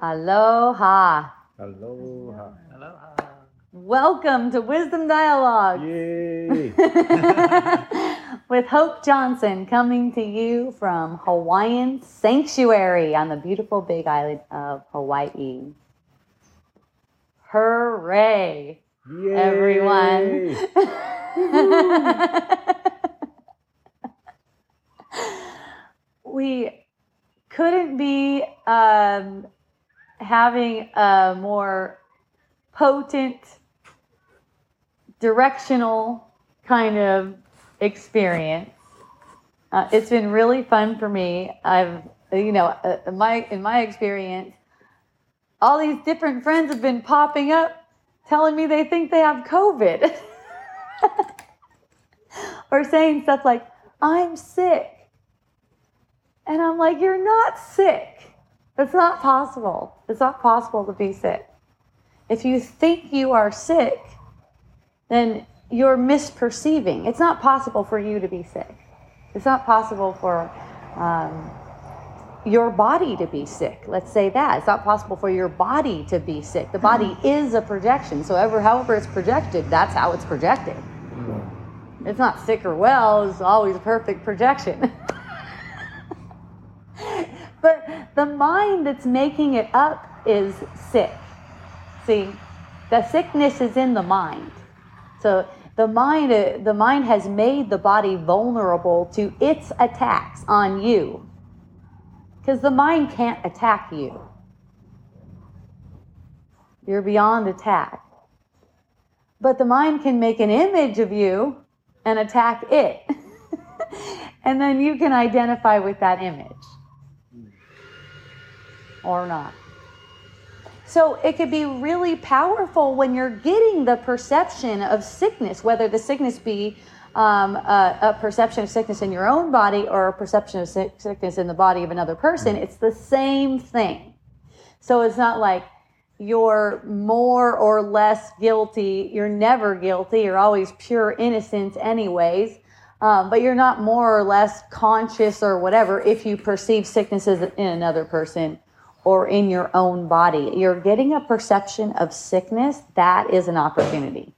Aloha. Aloha. Aloha. Welcome to Wisdom Dialogue Yay! with Hope Johnson coming to you from Hawaiian Sanctuary on the beautiful big island of Hawaii. Hooray! Yay! Everyone. we couldn't be um, having a more potent, directional kind of experience. Uh, it's been really fun for me. I've, you know, uh, my in my experience, all these different friends have been popping up, telling me they think they have COVID, or saying stuff like, "I'm sick." And I'm like, you're not sick. It's not possible. It's not possible to be sick. If you think you are sick, then you're misperceiving. It's not possible for you to be sick. It's not possible for um, your body to be sick. Let's say that. It's not possible for your body to be sick. The body is a projection. So, ever, however it's projected, that's how it's projected. It's not sick or well, it's always a perfect projection. but the mind that's making it up is sick. See, the sickness is in the mind. So the mind, uh, the mind has made the body vulnerable to its attacks on you, because the mind can't attack you. You're beyond attack. But the mind can make an image of you and attack it. and then you can identify with that image or not. So it could be really powerful when you're getting the perception of sickness, whether the sickness be um, a, a, perception of sickness in your own body or a perception of sickness in the body of another person. It's the same thing. So it's not like you're more or less guilty. You're never guilty. You're always pure innocence, anyways. Um, but you're not more or less conscious or whatever if you perceive sicknesses in another person or in your own body. You're getting a perception of sickness, that is an opportunity.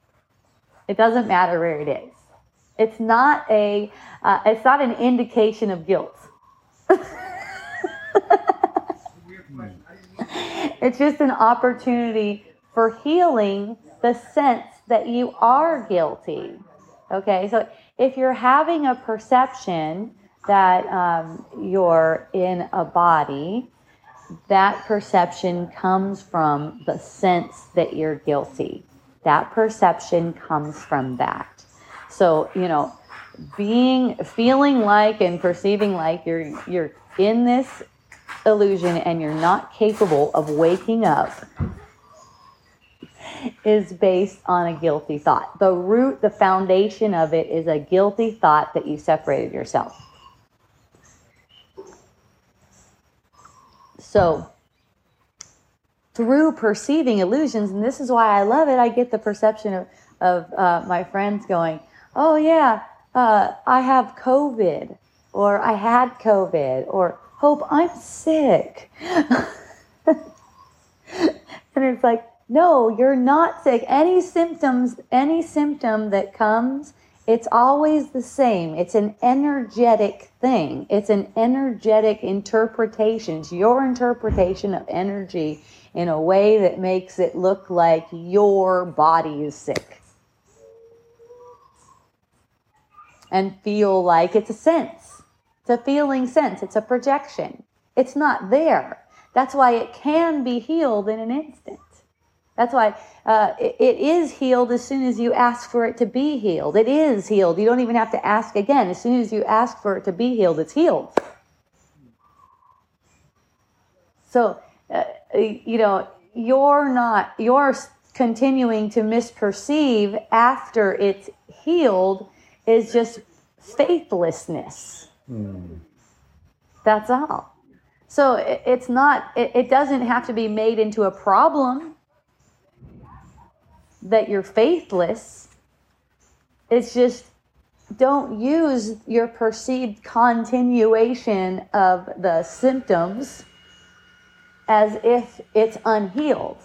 It doesn't matter where it is. It's not a uh, it's not an indication of guilt. it's just an opportunity for healing the sense that you are guilty. Okay, so if you're having a perception that um, you're in a body, that perception comes from the sense that you're guilty. That perception comes from that. So, you know, being feeling like and perceiving like you're you're in this illusion and you're not capable of waking up is based on a guilty thought. The root, the foundation of it is a guilty thought that you separated yourself. So, through perceiving illusions, and this is why I love it, I get the perception of, of uh, my friends going, oh, yeah, uh, I have COVID, or I had COVID, or Hope, I'm sick. and it's like, no, you're not sick. Any symptoms, any symptom that comes it's always the same. It's an energetic thing. It's an energetic interpretation. It's your interpretation of energy in a way that makes it look like your body is sick. And feel like it's a sense. It's a feeling sense. It's a projection. It's not there. That's why it can be healed in an instant. That's why uh, it, it is healed as soon as you ask for it to be healed. It is healed. You don't even have to ask again. As soon as you ask for it to be healed, it's healed. So, uh, you know, you're not, you're continuing to misperceive after it's healed is just faithlessness. Mm. That's all. So it, it's not, it, it doesn't have to be made into a problem that you're faithless. It's just don't use your perceived continuation of the symptoms as if it's unhealed.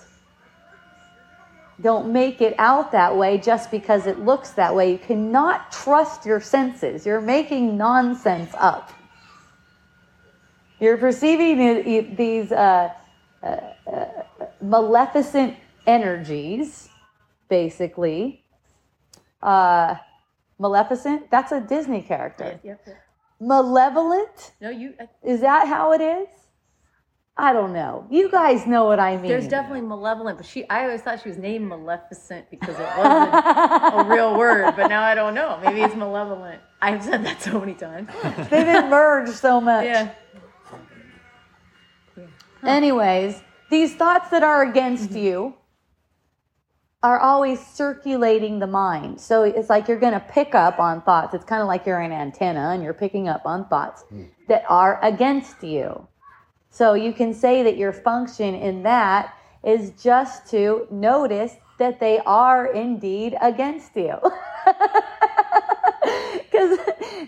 Don't make it out that way just because it looks that way. You cannot trust your senses. You're making nonsense up. You're perceiving these uh, uh, uh, maleficent energies, basically. Uh, Maleficent? That's a Disney character. Yep, yep. Malevolent? No, you. I, Is that how it is? I don't know. You guys know what I mean. there's definitely malevolent, but she. I always thought she was named Maleficent because it wasn't a real word, but now I don't know. Maybe it's malevolent. I've said that so many times. They've been merged so much. Yeah. Anyways, these thoughts that are against you are always circulating the mind. So it's like you're going to pick up on thoughts. It's kind of like you're an antenna and you're picking up on thoughts hmm. that are against you. So you can say that your function in that is just to notice that they are indeed against you. Because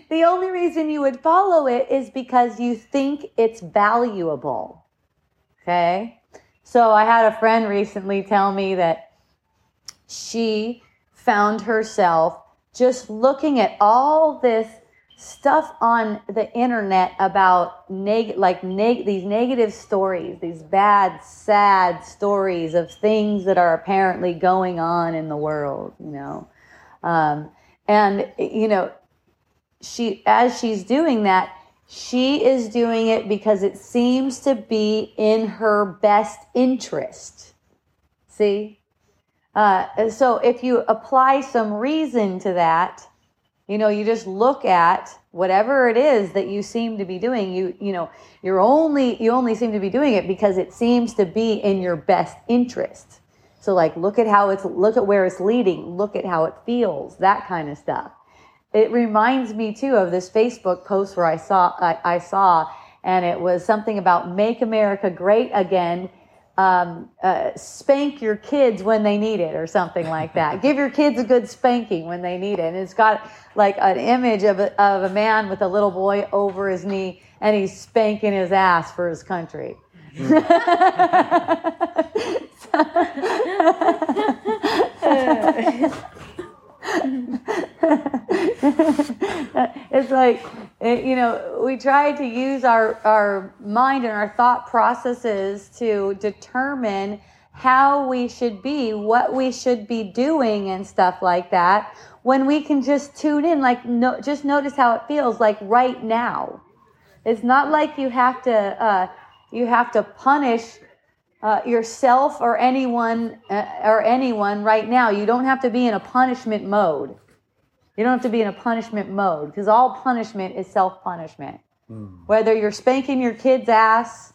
the only reason you would follow it is because you think it's valuable. Okay? So I had a friend recently tell me that she found herself just looking at all this stuff on the internet about neg- like neg- these negative stories, these bad, sad stories of things that are apparently going on in the world, you know. Um, and you know, she as she's doing that, she is doing it because it seems to be in her best interest. See? Uh, so if you apply some reason to that, you know, you just look at whatever it is that you seem to be doing. You you know, you're only you only seem to be doing it because it seems to be in your best interest. So like look at how it's look at where it's leading, look at how it feels, that kind of stuff. It reminds me too of this Facebook post where I saw I, I saw and it was something about make America great again um, uh, spank your kids when they need it or something like that. Give your kids a good spanking when they need it. And it's got like an image of a, of a man with a little boy over his knee and he's spanking his ass for his country. it's like it, you know we try to use our our mind and our thought processes to determine how we should be what we should be doing and stuff like that when we can just tune in like no, just notice how it feels like right now. It's not like you have to uh, you have to punish uh, yourself or anyone uh, or anyone right now you don't have to be in a punishment mode you don't have to be in a punishment mode because all punishment is self punishment. Whether you're spanking your kid's ass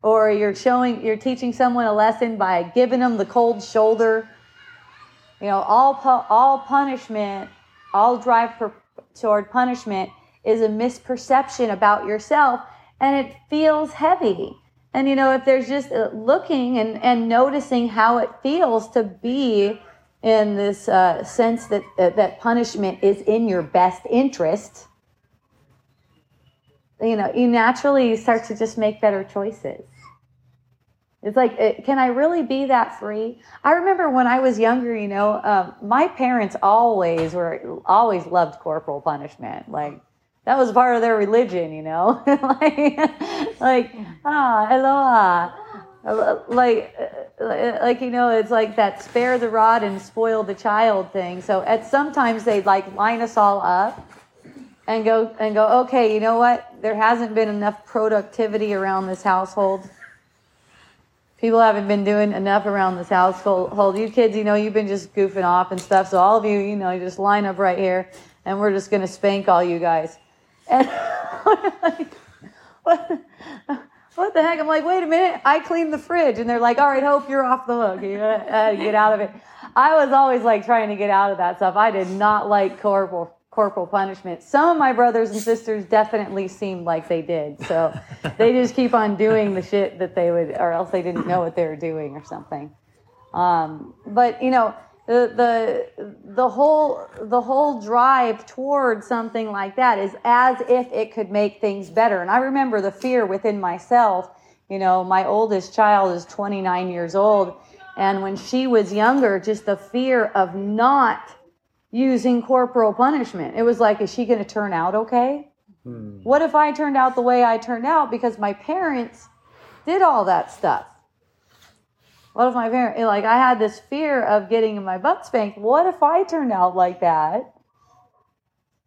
or you're showing, you're teaching someone a lesson by giving them the cold shoulder, you know, all, pu- all punishment, all drive per- toward punishment is a misperception about yourself and it feels heavy. And, you know, if there's just uh, looking and, and noticing how it feels to be in this uh, sense that uh, that punishment is in your best interest you know you naturally start to just make better choices. It's like it, can i really be that free? I remember when i was younger you know um, my parents always were always loved corporal punishment. Like that was part of their religion you know? Like like ah aloha like like you know it's like that spare the rod and spoil the child thing. So at sometimes they'd like line us all up and go and go okay you know what? There hasn't been enough productivity around this household. People haven't been doing enough around this household. You kids you know you've been just goofing off and stuff. So all of you you know you just line up right here and we're just going to spank all you guys and like, what what the heck? I'm like, wait a minute, I cleaned the fridge. And they're like, all right, Hope, you're off the hook. You gotta uh, get out of it. I was always like trying to get out of that stuff. I did not like corporal, corporal punishment. Some of my brothers and sisters definitely seemed like they did. So they just keep on doing the shit that they would, or else they didn't know what they were doing or something. Um, but, you know, the, the the whole the whole drive toward something like that is as if it could make things better and i remember the fear within myself You know, my oldest child is 29 years old. And when she was younger, just the fear of not using corporal punishment. It was like, is she going to turn out okay? Hmm. What if I turned out the way I turned out because my parents did all that stuff? What if my parents, like, I had this fear of getting my butt spanked. What if I turned out like that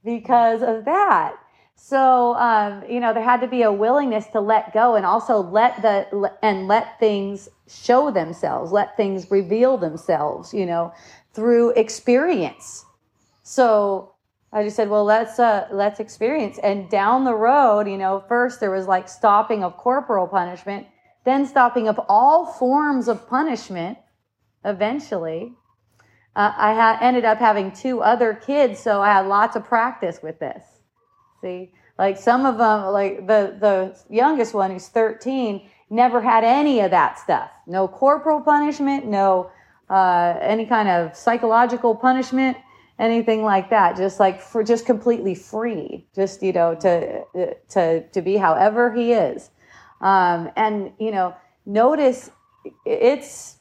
because of that? So, um, you know, there had to be a willingness to let go and also let the, and let things show themselves, let things reveal themselves, you know, through experience. So I just said, well, let's, uh, let's experience. And down the road, you know, first there was like stopping of corporal punishment, then stopping of all forms of punishment eventually. Uh, I had ended up having two other kids, so I had lots of practice with this. See, like some of them, like the the youngest one who's 13, never had any of that stuff. No corporal punishment, no uh, any kind of psychological punishment, anything like that. Just like for just completely free, just you know to to to be however he is, um, and you know notice it's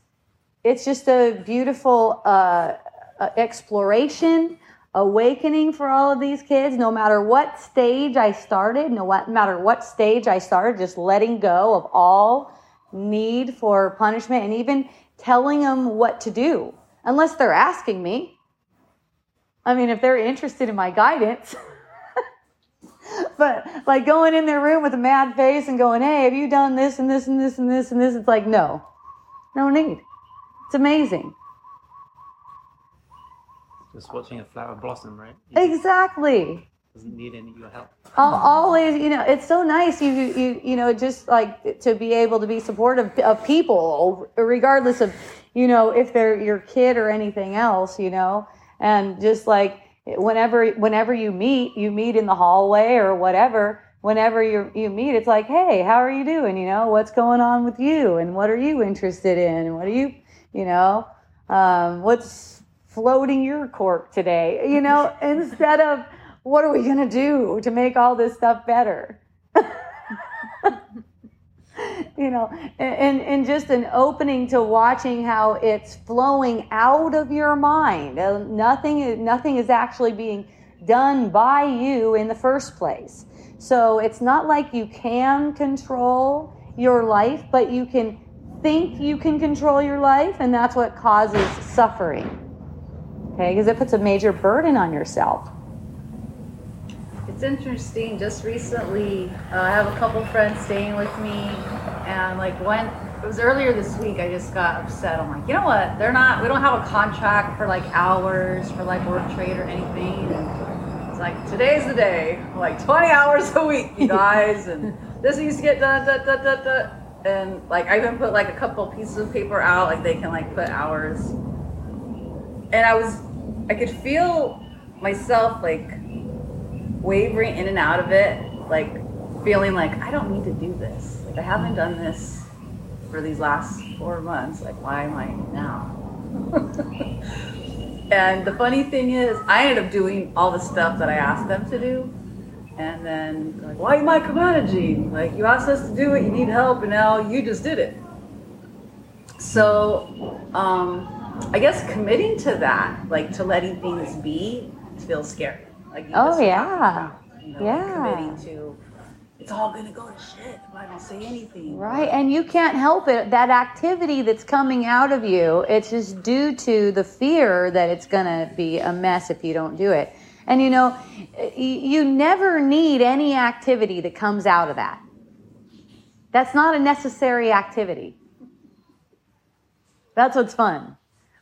it's just a beautiful uh, uh, exploration awakening for all of these kids. No matter what stage i started no matter what stage i started just letting go of all need for punishment and even telling them what to do unless they're asking me. I mean if they're interested in my guidance but like going in their room with a mad face and going hey have you done this and this and this and this and this? It's like no. No need. It's amazing. Just watching a flower blossom, right? It exactly. doesn't need any of your help. Al- always you know it's so nice you you you know just like to be able to be supportive of people regardless of you know if they're your kid or anything else you know? And just like whenever whenever you meet you meet in the hallway or whatever whenever you you meet it's like hey how are you doing? You know what's going on with you? And what are you interested in? And what are you you know um, what's floating your cork today? You know instead of what are we going to do to make all this stuff better you know and and just an opening to watching how it's flowing out of your mind. Uh, nothing nothing is actually being done by you in the first place. So it's not like you can control your life but you can think you can control your life and that's what causes suffering. Okay because it puts a major burden on yourself It's interesting. Just recently, uh, I have a couple friends staying with me, and like when it was earlier this week, I just got upset. I'm like, you know what? They're not. We don't have a contract for like hours for like work trade or anything. And it's like today's the day. Like 20 hours a week, you guys, and this needs to get done. Da, da, da, da. And like I even put like a couple pieces of paper out, like they can like put hours. And I was, I could feel myself like wavering in and out of it, like feeling like I don't need to do this. Like I haven't done this for these last four months. Like why am I now? and the funny thing is, I ended up doing all the stuff that I asked them to do. And then like, why you micromanaging? Like you asked us to do it, you need help, and now you just did it. So, um, I guess committing to that, like to letting things be, feels scary. Like you Oh, yeah. about, you know, Yeah. committing to it's all gonna go to shit if I don't say anything. Right, and you can't help it. That activity that's coming out of you, it's just due to the fear that it's going to be a mess if you don't do it. And you know, you never need any activity that comes out of that. That's not a necessary activity. That's what's fun.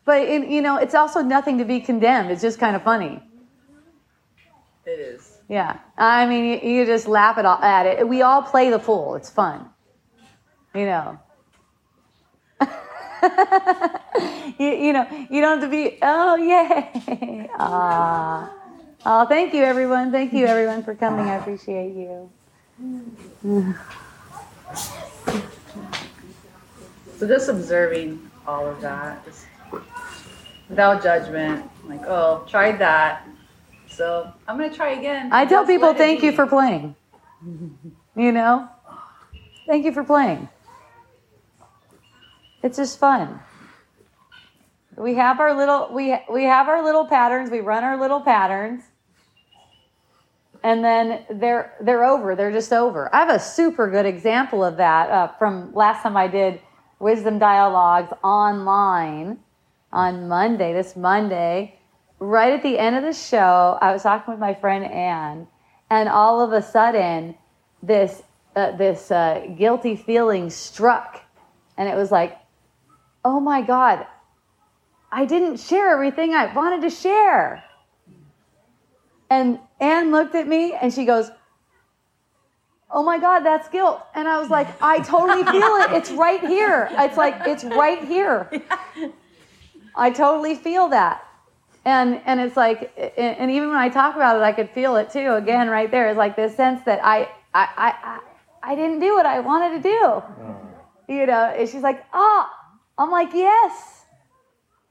But it, you know, it's also nothing to be condemned. It's just kind of funny. It is. Yeah, I mean, you, you just laugh at, all, at it. We all play the fool. It's fun, you know. you, you know, you don't have to be. Oh yay! Ah, oh, thank you, everyone. Thank you, everyone, for coming. I appreciate you. So just observing all of that, just without judgment. Like, oh, tried that. So I'm gonna try again. I tell people, thank you be. for playing. You know, thank you for playing. It's just fun. We have our little we we have our little patterns. We run our little patterns, and then they're they're over. They're just over. I have a super good example of that uh, from last time I did wisdom dialogues online on Monday. This Monday, right at the end of the show, I was talking with my friend Anne, and all of a sudden, this uh, this uh, guilty feeling struck, and it was like, oh my god I didn't share everything I wanted to share. And Anne looked at me and she goes, Oh my God, that's guilt. And I was like, I totally feel it. It's right here. It's like, it's right here. I totally feel that. And, and it's like, and even when I talk about it, I could feel it too. Again, right there is like this sense that I, I, I, I didn't do what I wanted to do. Mm. You know, and she's like, oh, I'm like, yes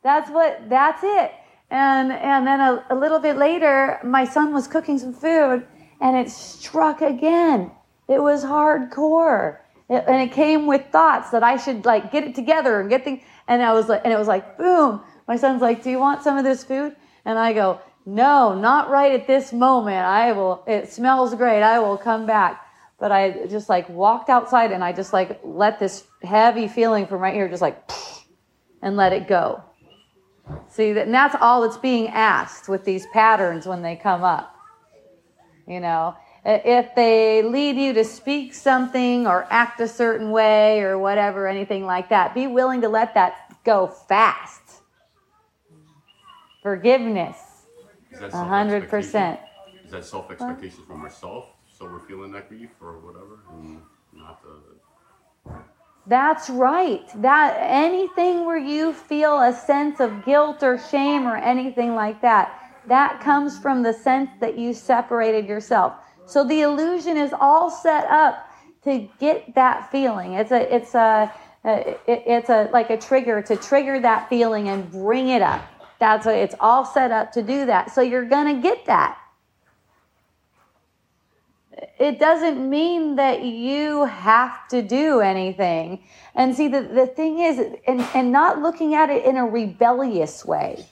that's what, that's it. And, and then a, a little bit later, my son was cooking some food and it struck again. It was hardcore. It, and it came with thoughts that I should like get it together and get things. And I was like, and it was like, boom. My son's like, do you want some of this food? And I go, no, not right at this moment. I will, it smells great. I will come back. But I just like walked outside and I just like let this heavy feeling from right here just like, and let it go. See, and that's all that's being asked with these patterns when they come up. You know, if they lead you to speak something or act a certain way or whatever, anything like that, be willing to let that go fast. Forgiveness. A hundred percent. Is that self expectation from ourselves? So we're feeling that grief or whatever, and not the that's right. That anything where you feel a sense of guilt or shame or anything like that, that comes from the sense that you separated yourself. So the illusion is all set up to get that feeling. It's a it's a, uh, it's a like a trigger to trigger that feeling and bring it up. That's what it's all set up to do that. So you're going to get that it doesn't mean that you have to do anything. And see, the, the thing is, and, and not looking at it in a rebellious way.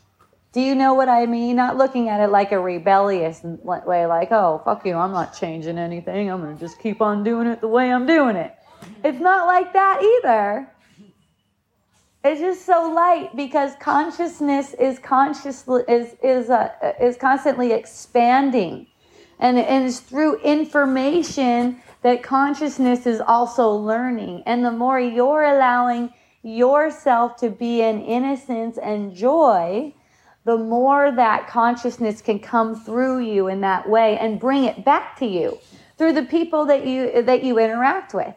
Do you know what I mean? Not looking at it like a rebellious way, like, oh, fuck you, I'm not changing anything. I'm going to just keep on doing it the way I'm doing it. It's not like that either. It's just so light because consciousness is conscious is is uh, is constantly expanding and, and it's through information that consciousness is also learning. And the more you're allowing yourself to be in innocence and joy, the more that consciousness can come through you in that way and bring it back to you through the people that you that you interact with,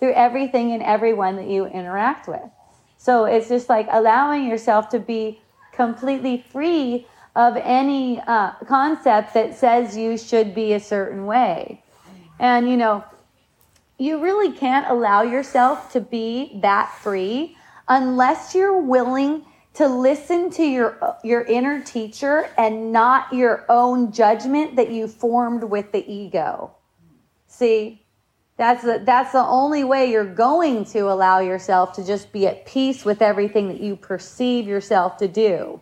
through everything and everyone that you interact with. So it's just like allowing yourself to be completely free of any uh, concept that says you should be a certain way. And, you know, you really can't allow yourself to be that free unless you're willing to listen to your your inner teacher and not your own judgment that you formed with the ego. See, that's the, that's the only way you're going to allow yourself to just be at peace with everything that you perceive yourself to do.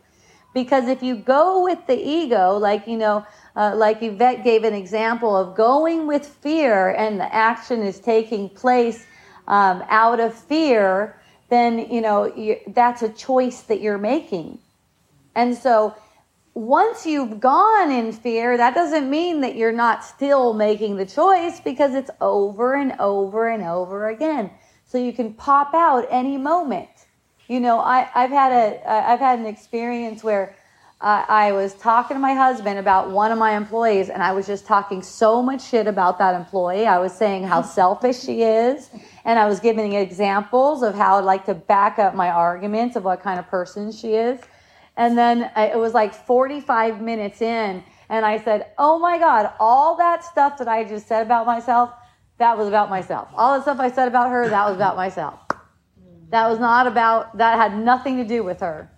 Because if you go with the ego, like, you know, uh, like Yvette gave an example of going with fear and the action is taking place um, out of fear, then, you know, you, that's a choice that you're making. And so once you've gone in fear, that doesn't mean that you're not still making the choice because it's over and over and over again. So you can pop out any moment. You know, I, I've had a I've had an experience where uh, I was talking to my husband about one of my employees, and I was just talking so much shit about that employee. I was saying how selfish she is, and I was giving examples of how I'd like to back up my arguments of what kind of person she is. And then it was like 45 minutes in, and I said, Oh my God, all that stuff that I just said about myself, that was about myself. All the stuff I said about her, that was about myself. That was not about, that had nothing to do with her.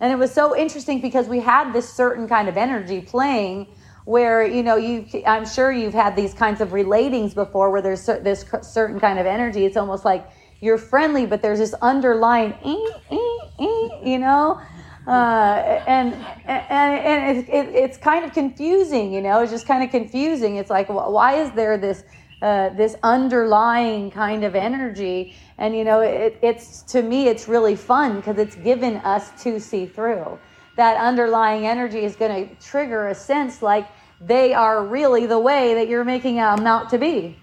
And it was so interesting because we had this certain kind of energy playing where, you know, you, I'm sure you've had these kinds of relatings before where there's this certain kind of energy. It's almost like you're friendly, but there's this underlying, eh, eh, eh, you know, uh, and and and it, it, it's kind of confusing, you know. It's just kind of confusing. It's like, why is there this uh, this underlying kind of energy? And you know, it, it's to me, it's really fun because it's given us to see through. That underlying energy is going to trigger a sense like they are really the way that you're making them out to be.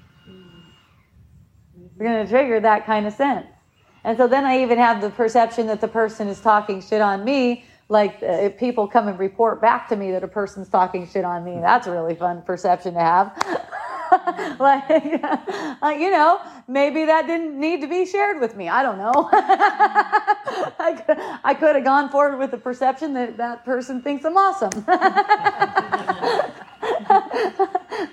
You're going to trigger that kind of sense. And so then I even have the perception that the person is talking shit on me. Like uh, if people come and report back to me that a person's talking shit on me, that's a really fun perception to have. like, uh, you know, maybe that didn't need to be shared with me. I don't know. I, could, I could have gone forward with the perception that that person thinks I'm awesome.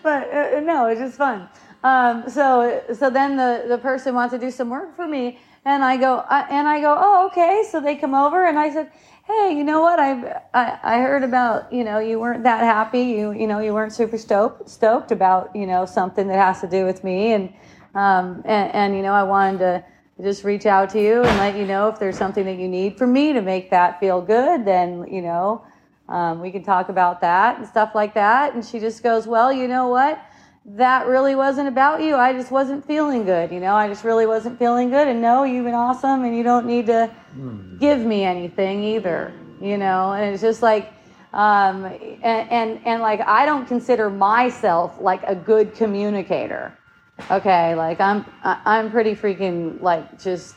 but uh, no, it's just fun. Um, so, so then the, the person wants to do some work for me, and I go, I, and I go, oh, okay. So they come over, and I said, hey, you know what? I, I, I heard about, you know, you weren't that happy. You, you know, you weren't super stoked, stoked about, you know, something that has to do with me. And, um, and, and, you know, I wanted to just reach out to you and let you know if there's something that you need from me to make that feel good, then, you know, um, we can talk about that and stuff like that. And she just goes, well, you know what? That really wasn't about you. I just wasn't feeling good. You know, I just really wasn't feeling good. And no, you've been awesome and you don't need to mm. give me anything either, you know, and it's just like, um, and, and, and like, I don't consider myself like a good communicator. Okay. Like I'm, I'm pretty freaking like just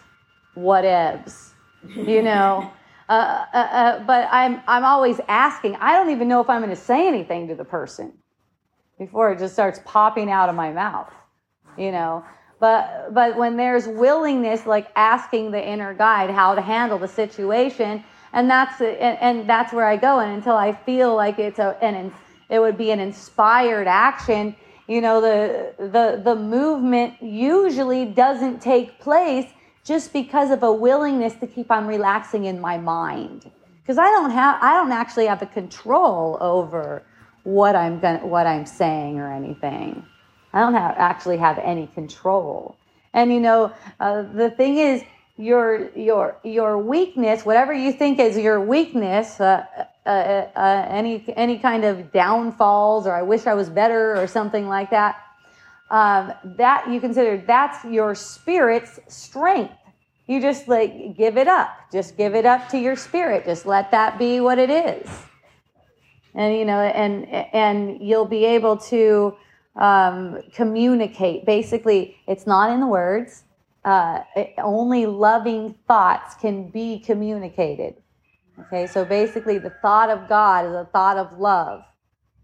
whatevs, you know? Uh, uh, uh, but I'm, I'm always asking, I don't even know if I'm going to say anything to the person before it just starts popping out of my mouth, you know. But but when there's willingness, like asking the inner guide how to handle the situation, and that's and, and that's where I go. And until I feel like it's a an it would be an inspired action, you know, the the the movement usually doesn't take place just because of a willingness to keep on relaxing in my mind because I don't have I don't actually have the control over what I'm going what I'm saying or anything. I don't have actually have any control. And you know, uh, the thing is, your your your weakness, whatever you think is your weakness, uh, uh, uh, uh any any kind of downfalls, or I wish I was better, or something like that. Um, that you consider that's your spirit's strength. You just like give it up. Just give it up to your spirit. Just let that be what it is and you know and and you'll be able to um, communicate. Basically it's not in the words. Uh, it, only loving thoughts can be communicated. Okay? So basically the thought of god is a thought of love.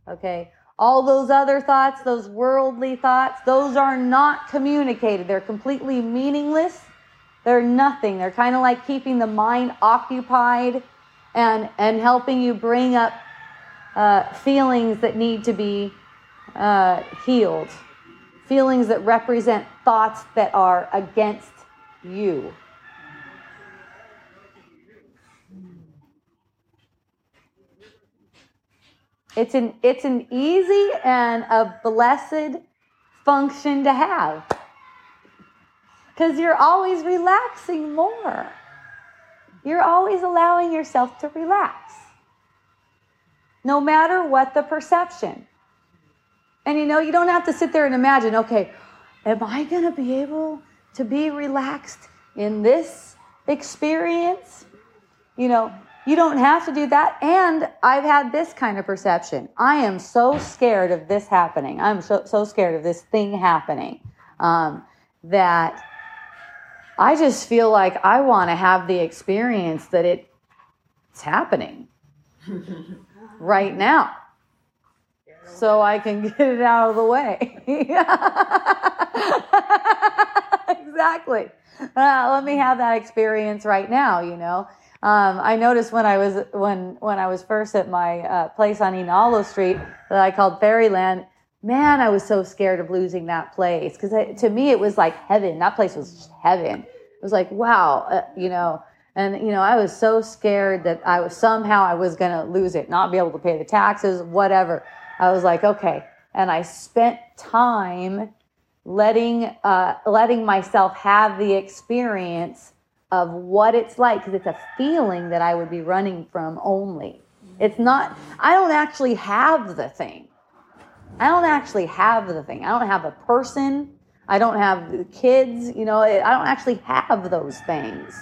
Okay? All those other thoughts those worldly thoughts those are not communicated. They're completely meaningless. They're nothing. They're kind of like keeping the mind occupied and and helping you bring up uh, feelings that need to be uh, healed, feelings that represent thoughts that are against you. It's an, it's an easy and a blessed function to have because you're always relaxing more. You're always allowing yourself to relax no matter what the perception. And you know, you don't have to sit there and imagine, okay, am I going to be able to be relaxed in this experience? You know, you don't have to do that. And I've had this kind of perception. I am so scared of this happening. I'm so, so scared of this thing happening um, that I just feel like I want to have the experience that it, it's happening. right now so I can get it out of the way. exactly. Uh, let me have that experience right now. You know, um, I noticed when I was when when I was first at my uh, place on Inalo Street that I called Fairyland. Man, I was so scared of losing that place because to me it was like heaven. That place was just heaven. It was like wow, uh, you know and you know i was so scared that i was somehow i was going to lose it not be able to pay the taxes whatever i was like okay and i spent time letting uh, letting myself have the experience of what it's like because it's a feeling that I would be running from only. It's not. I don't actually have the thing. I don't actually have the thing. I don't have a person. I don't have kids. You know, I don't actually have those things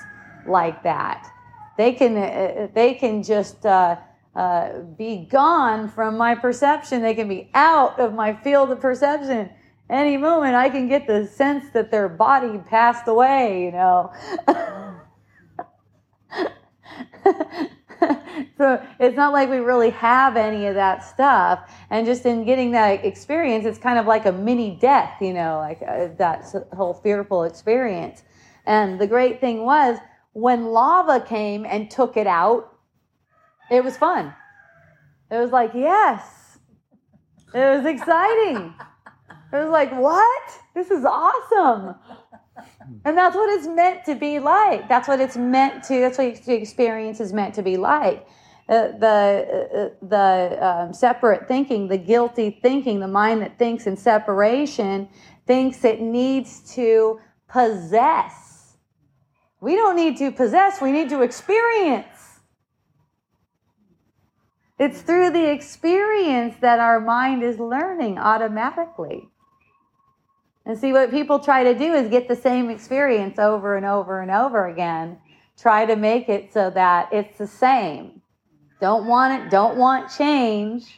like that. They can uh, they can just uh, uh, be gone from my perception. They can be out of my field of perception. Any moment, I can get the sense that their body passed away. You know. so it's not like we really have any of that stuff and just in getting that experience it's kind of like a mini death you know like uh, that whole fearful experience and the great thing was when lava came and took it out it was fun it was like yes it was exciting it was like what this is awesome and that's what it's meant to be like. That's what it's meant to, that's what the experience is meant to be like. Uh, the uh, the um, separate thinking, the guilty thinking, the mind that thinks in separation thinks it needs to possess. We don't need to possess, we need to experience. It's through the experience that our mind is learning automatically. And see, what people try to do is get the same experience over and over and over again. Try to make it so that it's the same. Don't want it, don't want change.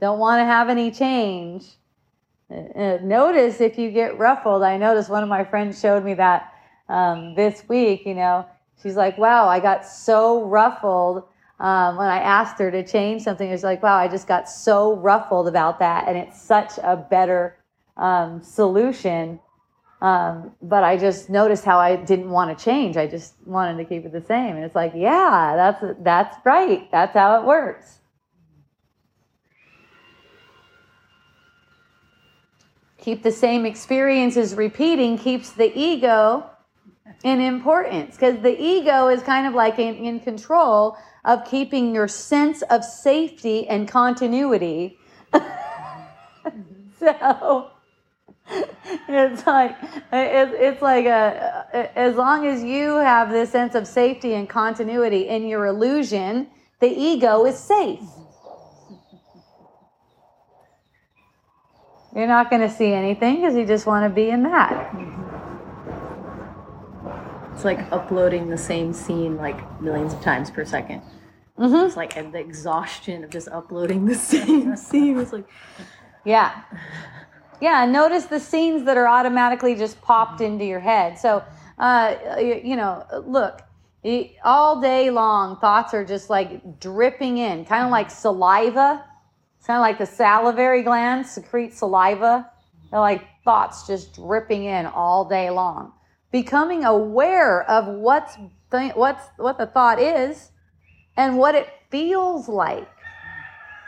Don't want to have any change. Uh, uh, notice if you get ruffled. I noticed one of my friends showed me that um, this week. You know, she's like, wow, I got so ruffled um, when I asked her to change something. It's like, wow, I just got so ruffled about that. And it's such a better um, solution. Um, but I just noticed how I didn't want to change. I just wanted to keep it the same. And it's like, yeah, that's that's right. That's how it works. Keep the same experiences repeating keeps the ego in importance because the ego is kind of like in, in control of keeping your sense of safety and continuity. so it's like it's like a, as long as you have this sense of safety and continuity in your illusion, the ego is safe. You're not going to see anything because you just want to be in that. It's like uploading the same scene like millions of times per 2nd Mm-hmm. It's like the exhaustion of just uploading the same scene. It's like, yeah. Yeah, notice the scenes that are automatically just popped into your head. So, uh, you, you know, look, all day long, thoughts are just like dripping in, kind of like saliva. It's kind of like the salivary glands secrete saliva. They're like thoughts just dripping in all day long. Becoming aware of what's th- what's what the thought is and what it feels like.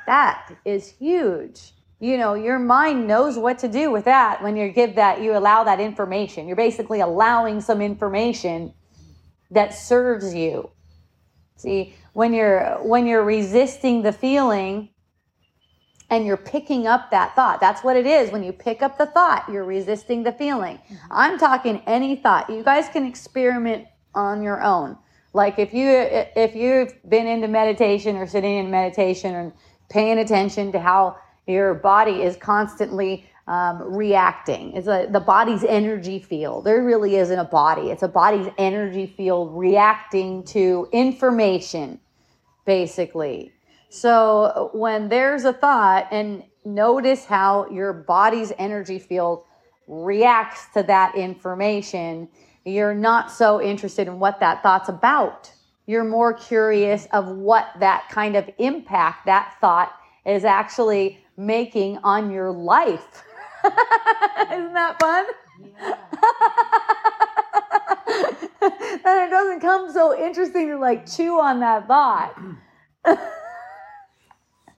That is huge. You know your mind knows what to do with that when you give that you allow that information. You're basically allowing some information that serves you. See when you're when you're resisting the feeling and you're picking up that thought that's what it is when you pick up the thought you're resisting the feeling i'm talking any thought you guys can experiment on your own like if you if you've been into meditation or sitting in meditation and paying attention to how your body is constantly um, reacting. It's a, the body's energy field. There really isn't a body. It's a body's energy field reacting to information, basically. So when there's a thought, and notice how your body's energy field reacts to that information, you're not so interested in what that thought's about. You're more curious of what that kind of impact that thought is actually making on your life. Isn't that fun? Yeah. and it doesn't come so interesting to like chew on that thought.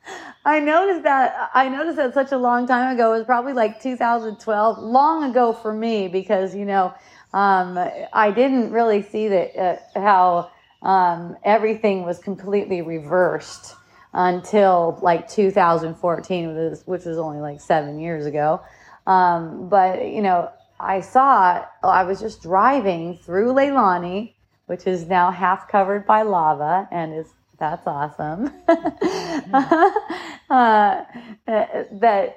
I noticed that I noticed that such a long time ago. It was probably like 2012, long ago for me because you know um, I didn't really see that uh, how um, everything was completely reversed until like 2014, which was only like seven years ago. Um, but you know, I saw. I was just driving through Leilani, which is now half covered by lava, and is that's awesome. uh, that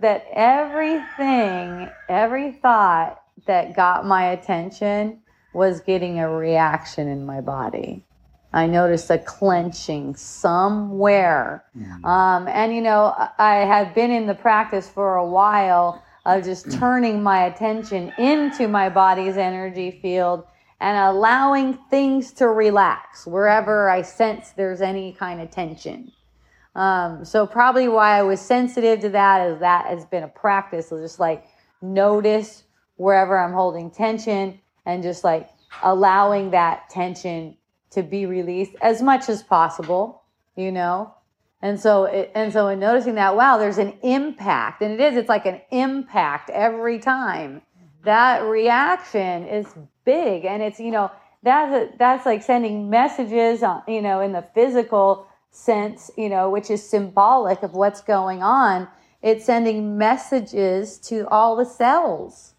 that everything, every thought that got my attention was getting a reaction in my body. I noticed a clenching somewhere. Um, and, you know, I had been in the practice for a while of just turning my attention into my body's energy field and allowing things to relax wherever I sense there's any kind of tension. Um, so, probably why I was sensitive to that is that has been a practice of just like notice wherever I'm holding tension and just like allowing that tension to be released as much as possible, you know? And so, it, and so in noticing that, wow, there's an impact, and it is, it's like an impact every time. That reaction is big, and it's, you know, that's, a, that's like sending messages, on, you know, in the physical sense, you know, which is symbolic of what's going on. It's sending messages to all the cells.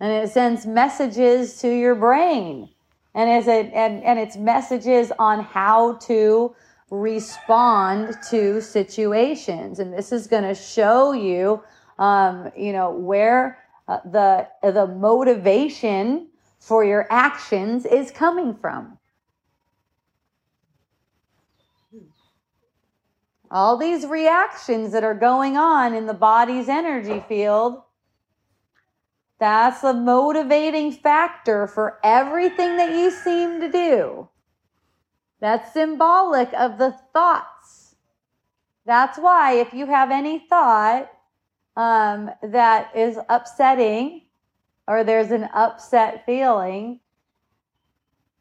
And it sends messages to your brain. And is it and, and it's messages on how to respond to situations. And this is going to show you um, you know where uh, the the motivation for your actions is coming from all these reactions that are going on in the body's energy field that's the motivating factor for everything that you seem to do. That's symbolic of the thoughts. That's why, if you have any thought um, that is upsetting or there's an upset feeling,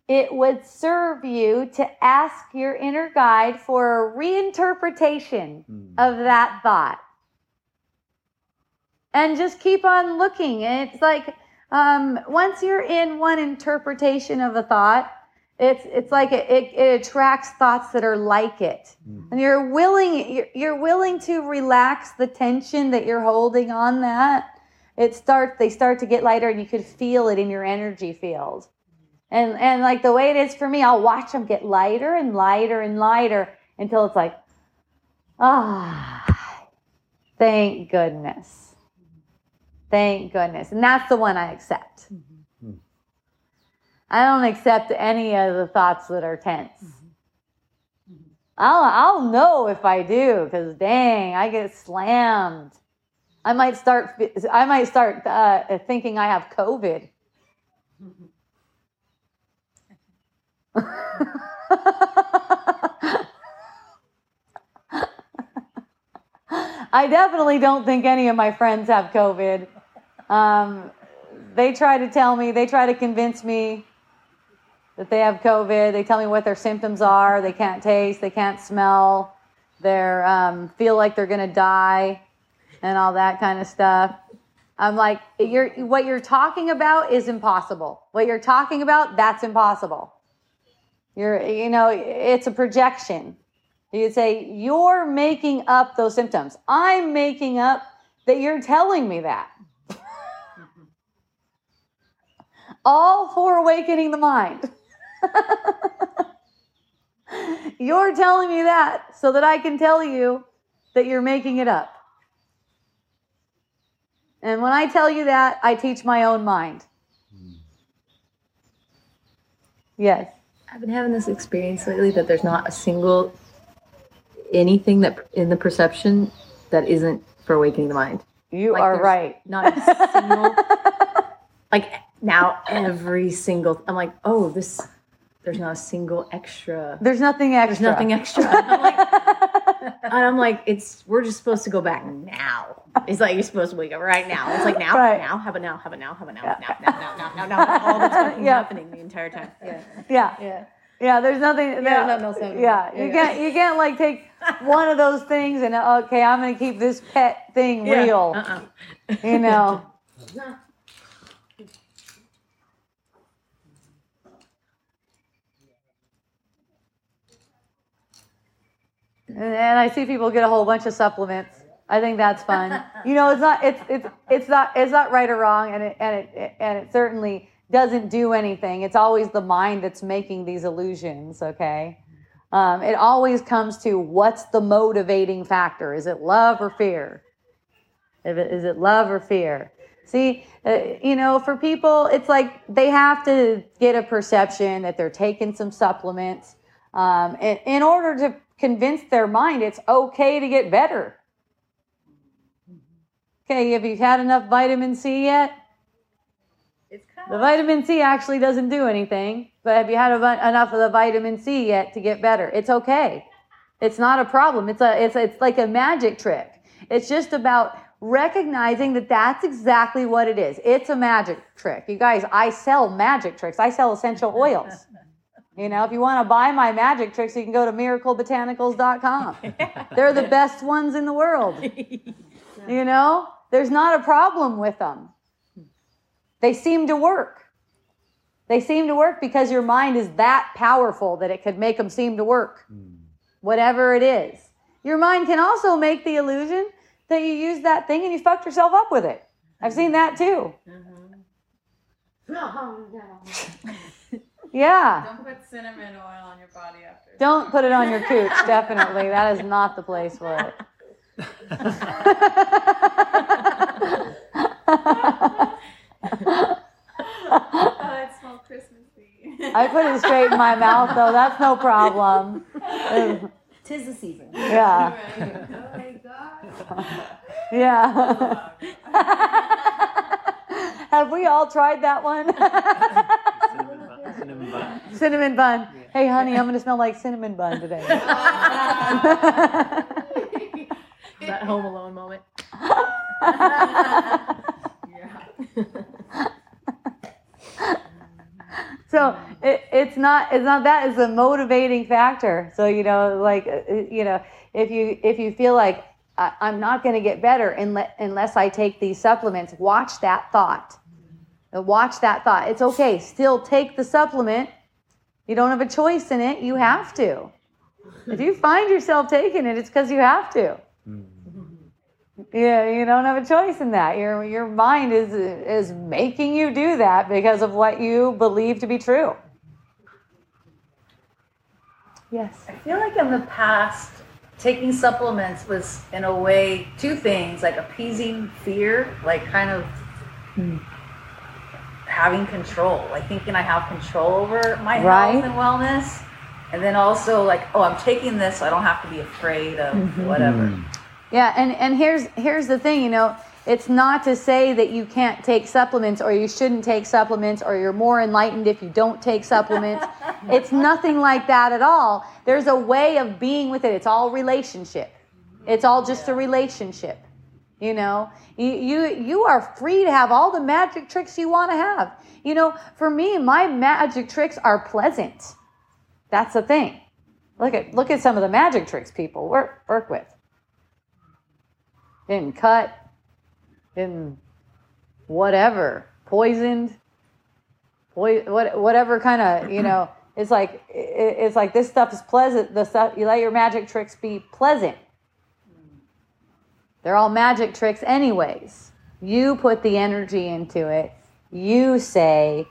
it would serve you to ask your inner guide for a reinterpretation of that thought and just keep on looking. And it's like um, once you're in one interpretation of a thought, it's it's like it, it, it attracts thoughts that are like it, and you're willing you're, you're willing to relax the tension that you're holding on that. It starts they start to get lighter, and you could feel it in your energy field. And and like the way it is for me, I'll watch them get lighter and lighter and lighter until it's like, ah, thank goodness. Thank goodness. And that's the one I accept. I don't accept any of the thoughts that are tense. I'll, I'll know if I do because dang, I get slammed. I might start. I might start uh, thinking I have COVID. I definitely don't think any of my friends have COVID. Um, they try to tell me, they try to convince me that they have COVID. They tell me what their symptoms are. They can't taste, they can't smell, they um, feel like they're going to die, and all that kind of stuff. I'm like, you're, what you're talking about is impossible. What you're talking about, that's impossible. You're, you know, it's a projection. You'd say, You're making up those symptoms. I'm making up that you're telling me that. All for awakening the mind. you're telling me that so that I can tell you that you're making it up. And when I tell you that, I teach my own mind. Yes. I've been having this experience lately that there's not a single anything that in the perception that isn't for awakening the mind. You Like, are right. Not a single like now every single I'm like, oh, this there's not a single extra There's nothing extra. there's nothing extra. I'm like, and I'm like, it's we're just supposed to go back now. It's like you're supposed to wake up right now. It's like now, Right. now, have a now, have a now, have a now, now, now, now, now, now, now. All that's fucking Yeah. happening the entire time. Yeah, Yeah. yeah. Yeah, there's nothing. Yeah, there- nothing else happening. Yeah, Yeah, you yeah. can't. You can't like take one of those things and okay, I'm gonna keep this pet thing real. Uh-uh. You know. And I see people get a whole bunch of supplements I think that's fun. You know, it's not it's it's it's not it's not right or wrong, and it and it and it certainly doesn't do anything. It's always the mind that's making these illusions. Okay, um, it always comes to what's the motivating factor? Is it love or fear? If it, is it love or fear? See, uh, you know, for people, it's like they have to get a perception that they're taking some supplements um, in, in order to convince their mind it's okay to get better. Okay, have you had enough vitamin C yet? The vitamin C actually doesn't do anything, but have you had a, enough of the vitamin C yet to get better? It's okay. It's not a problem. It's a it's it's like a magic trick. It's just about recognizing that that's exactly what it is. It's a magic trick. You guys, I sell magic tricks. I sell essential oils. You know, if you want to buy my magic tricks, you can go to miraclebotanicals.com. They're the best ones in the world. You know, there's not a problem with them. They seem to work. They seem to work because your mind is that powerful that it could make them seem to work. Hmm. Whatever it is. Your mind can also make the illusion that you used that thing and you fucked yourself up with it. I've seen that too. Yeah. Don't put cinnamon oil on your body after. Don't put it on your cooch, definitely. That is not the place for it. Oh, it smells Christmassy. I put it straight in my mouth, though. That's no problem. Tis the season. Yeah. oh my god. Yeah. Have we all tried that one? Cinnamon bun. Cinnamon bun. cinnamon bun. Hey, honey, I'm going to smell like cinnamon bun today. That Home Alone moment. so it, it's not it's not that it's a motivating factor so you know like uh, you know if you if you feel like I, i'm not going to get better unless, unless i take these supplements watch that thought Uh, watch that thought. It's okay. Still take the supplement. You don't have a choice in it. You have to. If you find yourself taking it it's because you have to. Mm-hmm. Yeah, you don't have a choice in that. Your your mind is is making you do that because of what you believe to be true. Yes. I feel like in the past, taking supplements was in a way two things like appeasing fear, like kind of hmm. Having control, like thinking I have control over my Right. health and wellness. And then also like, oh, I'm taking this, so I don't have to be afraid of mm-hmm. whatever. Mm-hmm. Yeah, and and here's here's the thing, you know, it's not to say that you can't take supplements or you shouldn't take supplements or you're more enlightened if you don't take supplements. it's nothing like that at all. There's a way of being with it. It's all relationship. It's all just a relationship. You know, you, you are free to have all the magic tricks you want to have. You know, for me, my magic tricks are pleasant. That's the thing. Look at look at some of the magic tricks people work work with. Didn't cut, didn't whatever, poisoned, poi- what whatever kind of you know. It's like it, it's like this stuff is pleasant. The stuff you let your magic tricks be pleasant. They're all magic tricks, anyways. You put the energy into it. You say,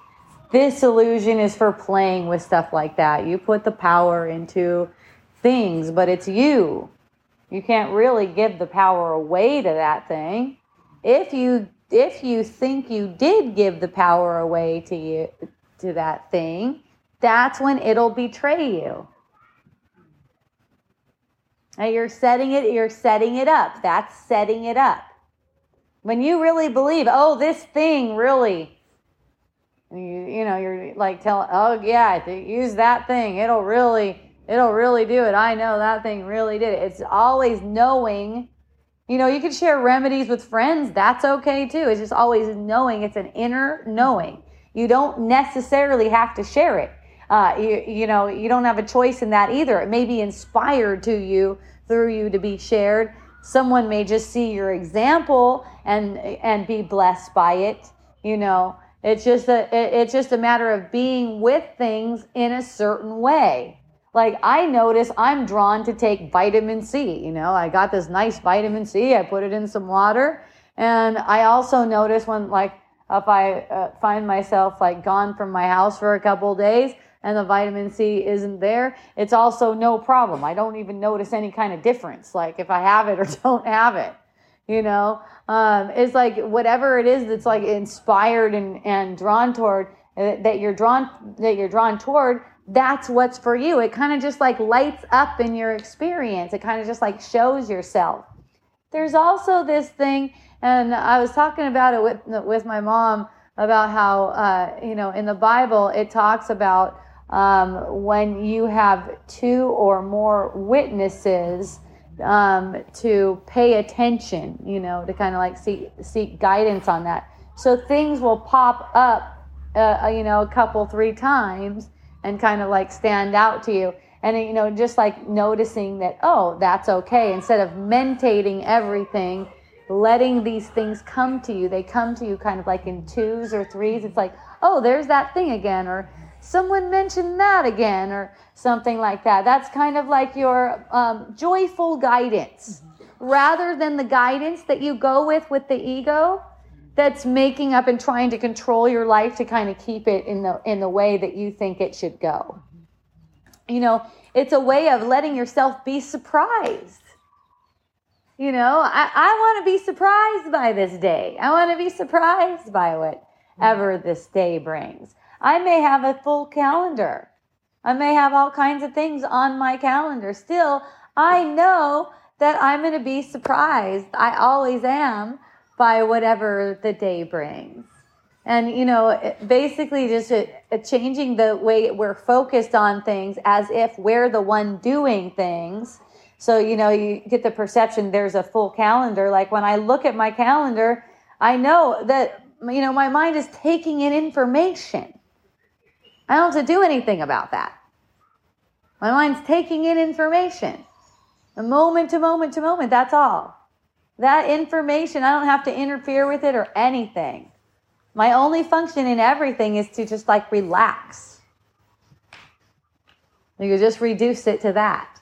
this illusion is for playing with stuff like that. You put the power into things, but it's you. You can't really give the power away to that thing. If you if you think you did give the power away to you to that thing, that's when it'll betray you. Now you're setting it, you're setting it up. That's setting it up. When you really believe, oh, this thing really, you, you know, you're like telling, oh yeah, use that thing. It'll really, it'll really do it. I know that thing really did it. It's always knowing. You know, you can share remedies with friends. That's okay too. It's just always knowing. It's an inner knowing. You don't necessarily have to share it. Uh, you, you know, you don't have a choice in that either. It may be inspired to you through you to be shared. Someone may just see your example and and be blessed by it. You know, it's just a it- it's just a matter of being with things in a certain way. like I notice I'm drawn to take vitamin C. You know, I got this nice vitamin C, I put it in some water. And I also notice when, like, if I uh, find myself like gone from my house for a couple days and the vitamin C isn't there, it's also no problem. I don't even notice any kind of difference, like if I have it or don't have it. You know, um, it's like whatever it is that's like inspired and, and drawn toward uh, that you're drawn that you're drawn toward. That's what's for you. It kind of just like lights up in your experience. It kind of just like shows yourself. There's also this thing and I was talking about it with with my mom about how uh, you know in the Bible it talks about um, when you have two or more witnesses um, to pay attention, you know, to kind of like seek seek guidance on that. So things will pop up, uh, you know, a couple three times and kind of like stand out to you. And you know, just like noticing that, oh, that's okay, instead of mentating everything letting these things come to you. They come to you kind of like in twos or threes. It's like, oh, there's that thing again, or someone mentioned that again, or something like that. That's kind of like your um, joyful guidance mm-hmm. rather than the guidance that you go with with the ego that's making up and trying to control your life to kind of keep it in the in the way that you think it should go. Mm-hmm. You know, it's a way of letting yourself be surprised you know, I, I want to be surprised by this day. I want to be surprised by whatever mm-hmm. this day brings. I may have a full calendar. I may have all kinds of things on my calendar. Still, I know that I'm going to be surprised. I always am by whatever the day brings. And, you know, basically just a, a changing the way we're focused on things as if we're the one doing things so, you know, you get the perception there's a full calendar. Like when I look at my calendar, I know that, you know, my mind is taking in information. I don't have to do anything about that. My mind's taking in information. Moment to moment to moment, that's all. That information, I don't have to interfere with it or anything. My only function in everything is to just like relax. You could just reduce it to that.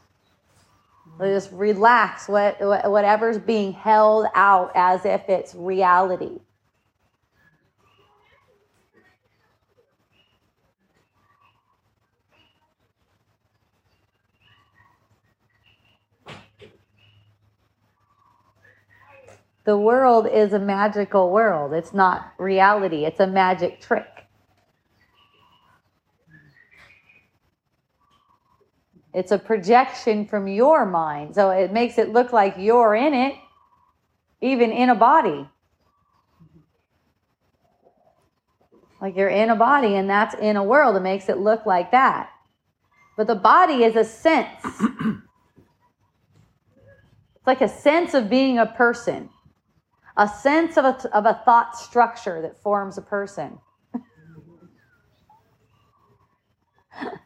Just relax what, whatever's being held out as if it's reality. The world is a magical world. It's not reality. It's a magic trick. It's a projection from your mind. So it makes it look like you're in it, even in a body. Like you're in a body and that's in a world. It makes it look like that. But the body is a sense. it's like a sense of being a person, a sense of a, of a thought structure that forms a person.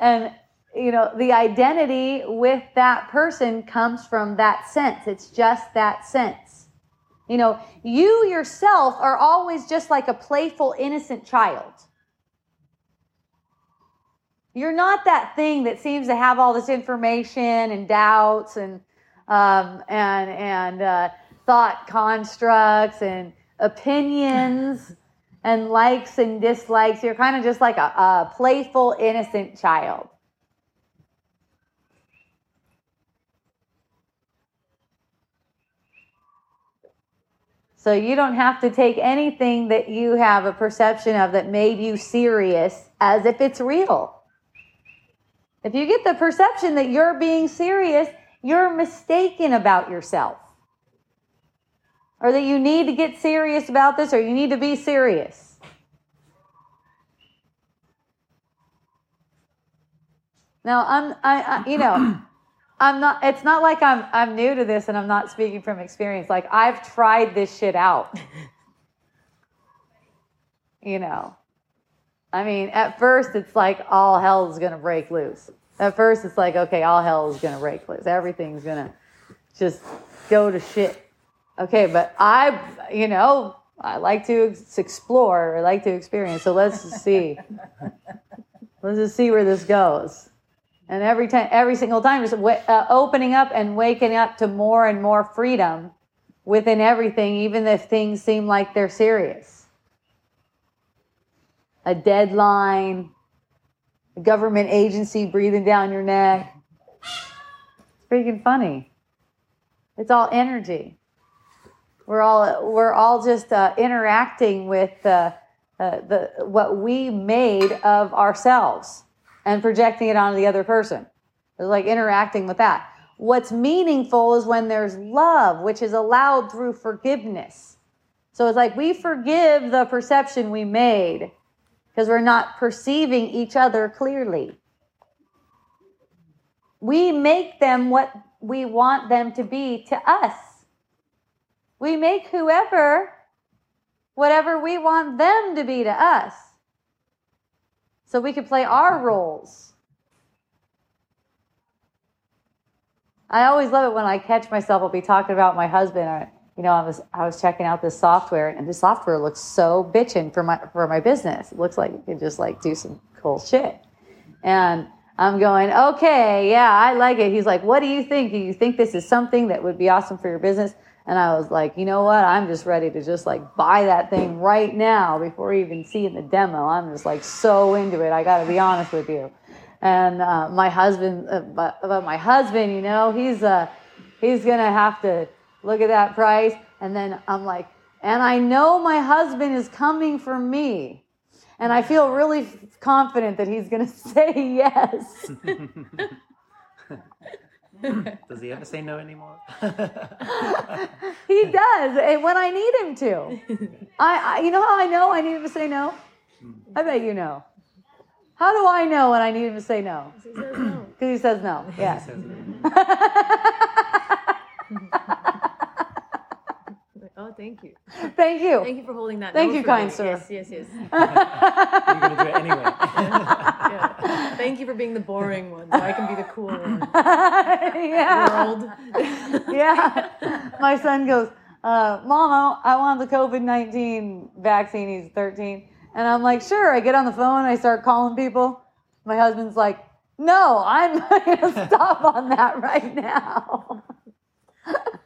And, you know, the identity with that person comes from that sense. It's just that sense. You know, you yourself are always just like a playful, innocent child. You're not that thing that seems to have all this information and doubts and um, and and uh, thought constructs and opinions and likes and dislikes. You're kind of just like a, a playful, innocent child. So you don't have to take anything that you have a perception of that made you serious as if it's real. If you get the perception that you're being serious, you're mistaken about yourself or that you need to get serious about this or you need to be serious. Now, I'm, I, I, you know, I'm not, it's not like I'm, I'm new to this and I'm not speaking from experience. Like, I've tried this shit out. you know, I mean, at first it's like all hell is to break loose. At first it's like, okay, all hell is going to break loose. Everything's going to just go to shit Okay, but I, you know, I like to ex- explore. I like to experience. So let's just see. let's just see where this goes. And every time, every single time, just wa- uh, opening up and waking up to more and more freedom within everything, even if things seem like they're serious. A deadline, government agency breathing down your neck. It's freaking funny. It's all energy. We're all we're all just uh, interacting with uh, uh, the what we made of ourselves and projecting it onto the other person. It's like interacting with that. What's meaningful is when there's love, which is allowed through forgiveness. So it's like we forgive the perception we made because we're not perceiving each other clearly. We make them what we want them to be to us. We make whoever whatever we want them to be to us. So we can play our roles. I always love it when I catch myself. I'll be talking about my husband. Or, you know, I was I was checking out this software, and this software looks so bitchin' for my for my business. It looks like you can just like do some cool shit. And I'm going, okay, yeah, I like it. He's like, what do you think? Do you think this is something that would be awesome for your business? And I was like, you know what? I'm just ready to just like buy that thing right now before even seeing the demo. I'm just like so into it. I got to be honest with you. And uh, my husband, uh, but, but my husband, you know, he's uh, he's gonna have to look at that price. And then I'm like, and I know my husband is coming for me, and I feel really confident that he's gonna say yes. Does he ever say no anymore? he does and when I need him to. I, I, you know how I know I need him to say no? I bet you know. How do I know when I need him to say no? Cuz he says no? Because he says no. Yeah. He says no. Oh, thank you. Thank you. Thank you for holding that. Thank no you, for kind me. sir. Yes, yes, yes. You're gonna do it anyway. Yeah. Thank you for being the boring one, so I can be the cool one. yeah. World. yeah. My son goes, uh, Mama, I want the COVID 19 vaccine. He's 13. And I'm like, sure. I get on the phone. I start calling people. My husband's like, no, I'm going to stop on that right now.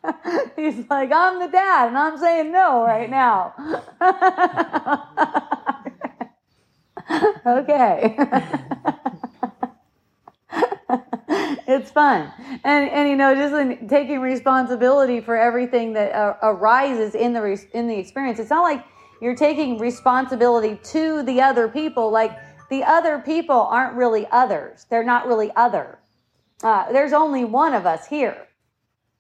He's like, I'm the dad, and I'm saying no right now. okay. it's fun. And and you know just in taking responsibility for everything that uh, arises in the res- in the experience. It's not like you're taking responsibility to the other people. Like the other people aren't really others. They're not really other. Uh, there's only one of us here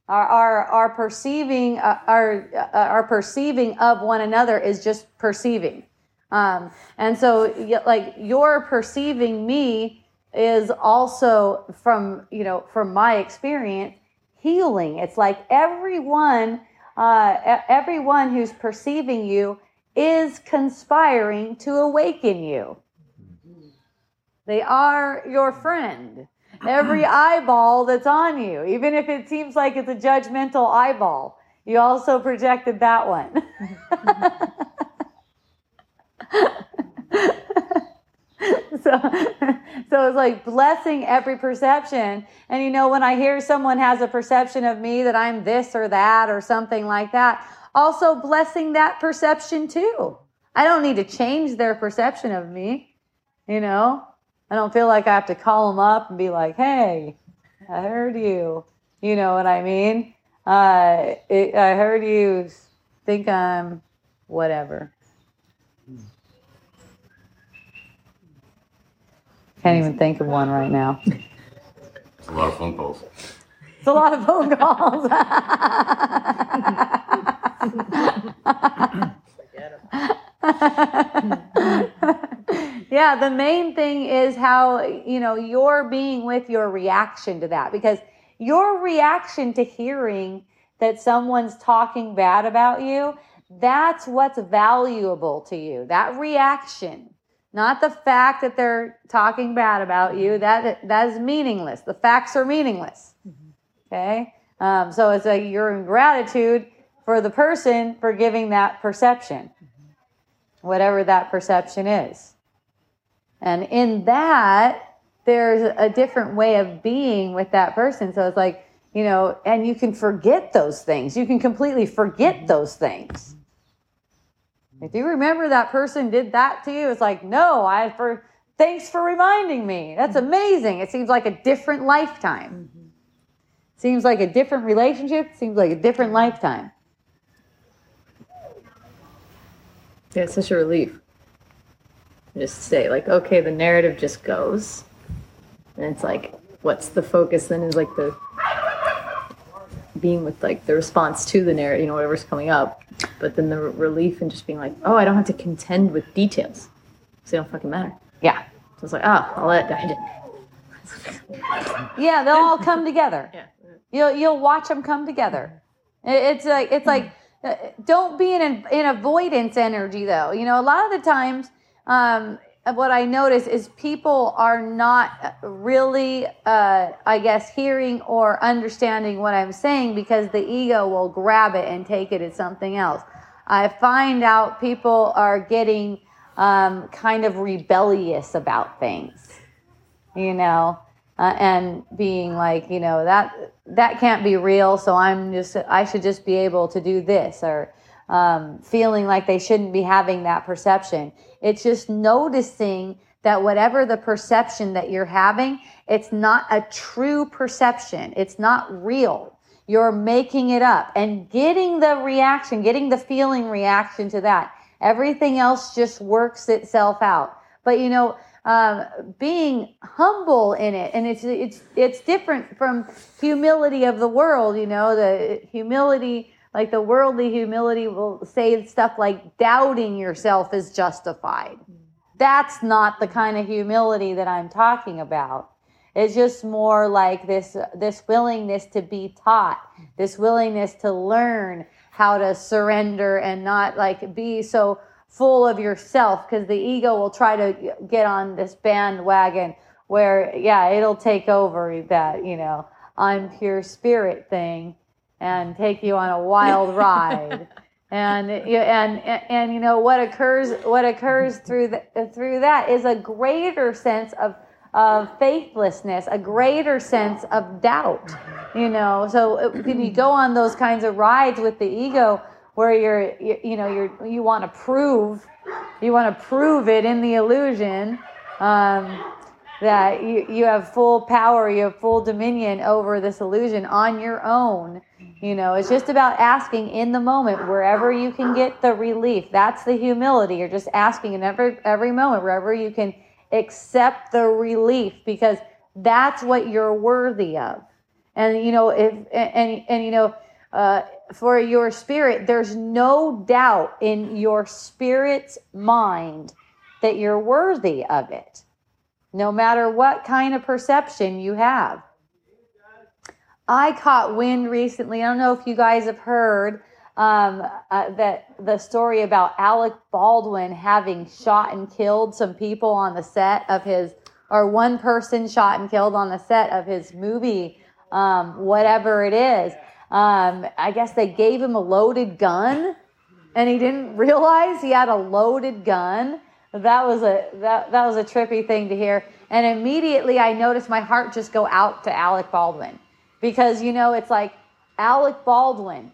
our our, our perceiving uh, our uh, our perceiving of one another is just perceiving. Um, and so like your perceiving me is also from you know from my experience healing. It's like everyone uh, everyone who's perceiving you is conspiring to awaken you. They are your friend every eyeball that's on you even if it seems like it's a judgmental eyeball you also projected that one. So so it's like blessing every perception. And you know when i hear someone has a perception of me that i'm this or that or something like that also blessing that perception too. I don't need to change their perception of me you know i don't feel like i have to call them up and be like hey i heard you you know what i mean uh, it, i heard you think i'm whatever Can't even think of one right now. It's a lot of phone calls. It's a lot of phone calls. yeah, the main thing is how, you know, you're being with your reaction to that because your reaction to hearing that someone's talking bad about you, that's what's valuable to you. That reaction not the fact that they're talking bad about you that that is meaningless. The facts are meaningless. Okay? Um, so it's like you're in gratitude for the person for giving that perception, whatever that perception is. And in that, there's a different way of being with that person. So it's like, you know, and you can forget those things. You can completely forget mm-hmm. those things. If you remember that person did that to you, it's like, no, I for thanks for reminding me. That's mm-hmm. amazing. It seems like a different lifetime. Mm-hmm. Seems like a different relationship, seems like a different lifetime. Yeah, it's such a relief. Just say like, okay, the narrative just goes, and it's like, what's the focus? Then is like the being with like the response to the narrative, you know, whatever's coming up. But then the relief and just being like, oh, I don't have to contend with details, because they don't fucking matter. Yeah. So it's like, ah, I'll let die. Yeah, they'll all come together. Yeah. You'll you'll watch them come together. It's like it's like uh, don't be in in avoidance energy though. You know, a lot of the times, um, what I notice is people are not really, uh, I guess, hearing or understanding what I'm saying because the ego will grab it and take it as something else. I find out people are getting um, kind of rebellious about things you know, uh, and being like, you know, that that can't be real. So I'm just, I should just be able to do this, or um, feeling like they shouldn't be having that perception. It's just noticing that whatever the perception that you're having, it's not a true perception. It's not real. You're making it up and getting the reaction, getting the feeling reaction to that. Everything else just works itself out. But you know, um, being humble in it, and it's it's it's different from humility of the world. You know, the humility, like the worldly humility, will say stuff like doubting yourself is justified. That's not the kind of humility that I'm talking about. It's just more like this this willingness to be taught, this willingness to learn how to surrender and not like be so full of yourself because the ego will try to get on this bandwagon where yeah it'll take over that you know i'm pure spirit thing and take you on a wild ride. And and and, and you know what occurs what occurs through the, through that is a greater sense of of faithlessness a greater sense of doubt you know. So when you go on those kinds of rides with the ego where you're you, you know you're you want to prove you want to prove it in the illusion um, that you, you have full power you have full dominion over this illusion on your own. You know it's just about asking in the moment wherever you can get the relief that's the humility. You're just asking in every every moment wherever you can accept the relief because that's what you're worthy of. And you know if and and, and you know uh, for your spirit, there's no doubt in your spirit's mind that you're worthy of it, no matter what kind of perception you have. I caught wind recently. I don't know if you guys have heard um, uh, that the story about Alec Baldwin having shot and killed some people on the set of his, or one person shot and killed on the set of his movie, um, whatever it is. Um, I guess they gave him a loaded gun, and he didn't realize he had a loaded gun. That was a that that was a trippy thing to hear. And immediately I noticed my heart just go out to Alec Baldwin because you know it's like Alec Baldwin,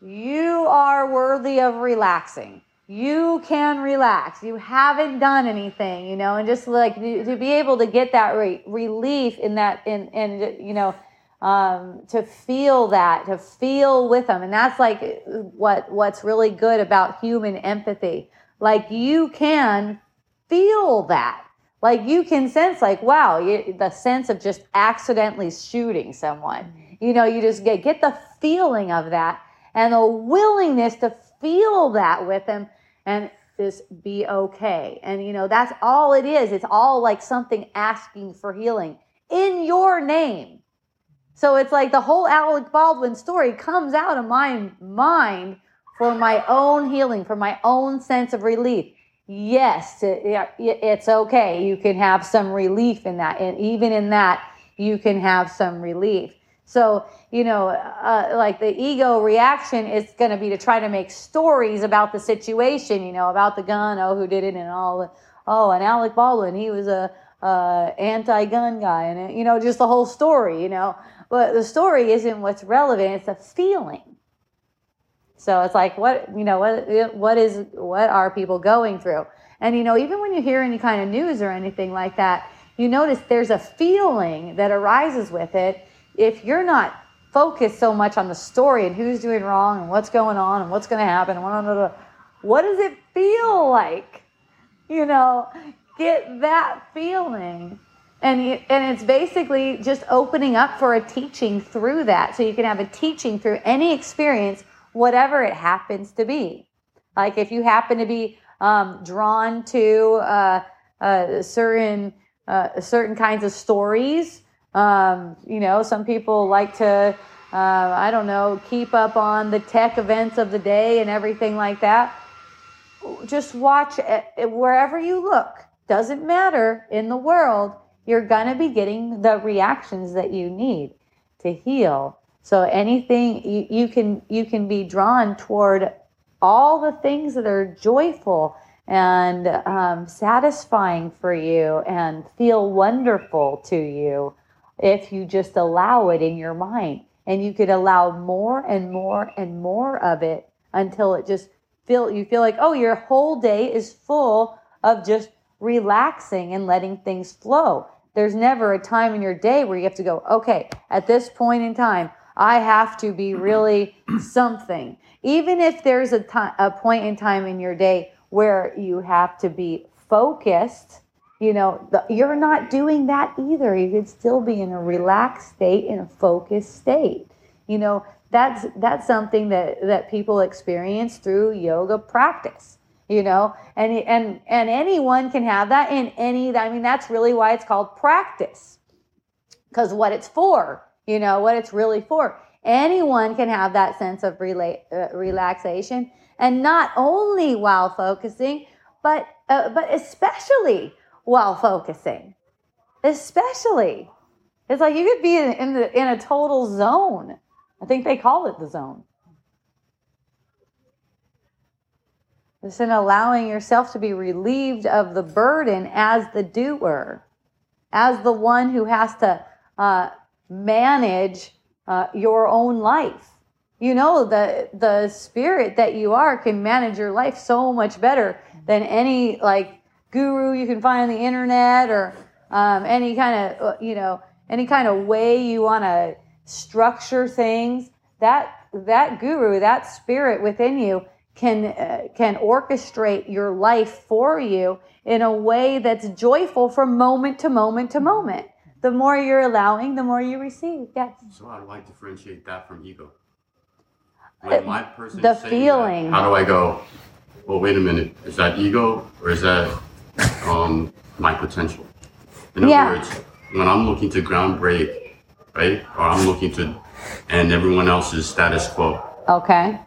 you are worthy of relaxing. You can relax. You haven't done anything, you know, and just like to, be able to get that re- relief in that in in you know um, to feel that, to feel with them. And that's like what, what's really good about human empathy. Like you can feel that. Like you can sense like, wow, you, the sense of just accidentally shooting someone. You know, you just get, get the feeling of that and the willingness to feel that with them and just be okay. And you know, that's all it is. It's all like something asking for healing in your name. So it's like the whole Alec Baldwin story comes out of my mind for my own healing, for my own sense of relief. Yes, it's okay. You can have some relief in that. And even in that, you can have some relief. So, you know, uh, like the ego reaction is going to be to try to make stories about the situation, you know, about the gun, oh, who did it, and all. Oh, and Alec Baldwin, he was a uh, anti-gun guy, and you know, just the whole story, you know. But the story isn't what's relevant; it's the feeling. So it's like, what you know, what what is what are people going through? And you know, even when you hear any kind of news or anything like that, you notice there's a feeling that arises with it. If you're not focused so much on the story and who's doing wrong and what's going on and what's going to happen, and what, what does it feel like? You know, get that feeling. And, you, and it's basically just opening up for a teaching through that. So you can have a teaching through any experience, whatever it happens to be. Like if you happen to be um, drawn to uh, uh, certain uh, certain kinds of stories, um, you know, some people like to, uh, I don't know, keep up on the tech events of the day and everything like that. Just watch it, wherever you look. Doesn't matter in the world. You're gonna be getting the reactions that you need to heal. So anything you, you can you can be drawn toward all the things that are joyful and um, satisfying for you and feel wonderful to you if you just allow it in your mind and you could allow more and more and more of it until it just feel you feel like oh your whole day is full of just relaxing and letting things flow there's never a time in your day where you have to go okay at this point in time i have to be really something. Even if there's a time a point in time in your day where you have to be focused you know the, you're not doing that either. You could still be in a relaxed state in a focused state. You know that's that's something that that people experience through yoga practice you know? And and and anyone can have that in any i mean that's really why it's called practice. Because what it's for you know what it's really for. Anyone can have that sense of rela- uh, relaxation. And not only while focusing but uh, but especially while focusing. Especially. It's like you could be in, in the in a total zone. I think they call it the zone it's in allowing yourself to be relieved of the burden as the doer as the one who has to uh, manage uh, your own life. You know the the spirit that you are can manage your life so much better than any like guru you can find on the internet or um, any kind of uh, you know any kind of way you want to structure things. That that guru that spirit within you can uh, can orchestrate your life for you in a way that's joyful from moment to moment to moment the more you're allowing the more you receive yes So how do I differentiate that from ego? Like my person the saying that, feeling. how do I go? Well, wait a minute. Is that ego or is that um, my potential? In other Yeah. words, when I'm looking to ground break, right, or I'm looking to end everyone else's status quo, okay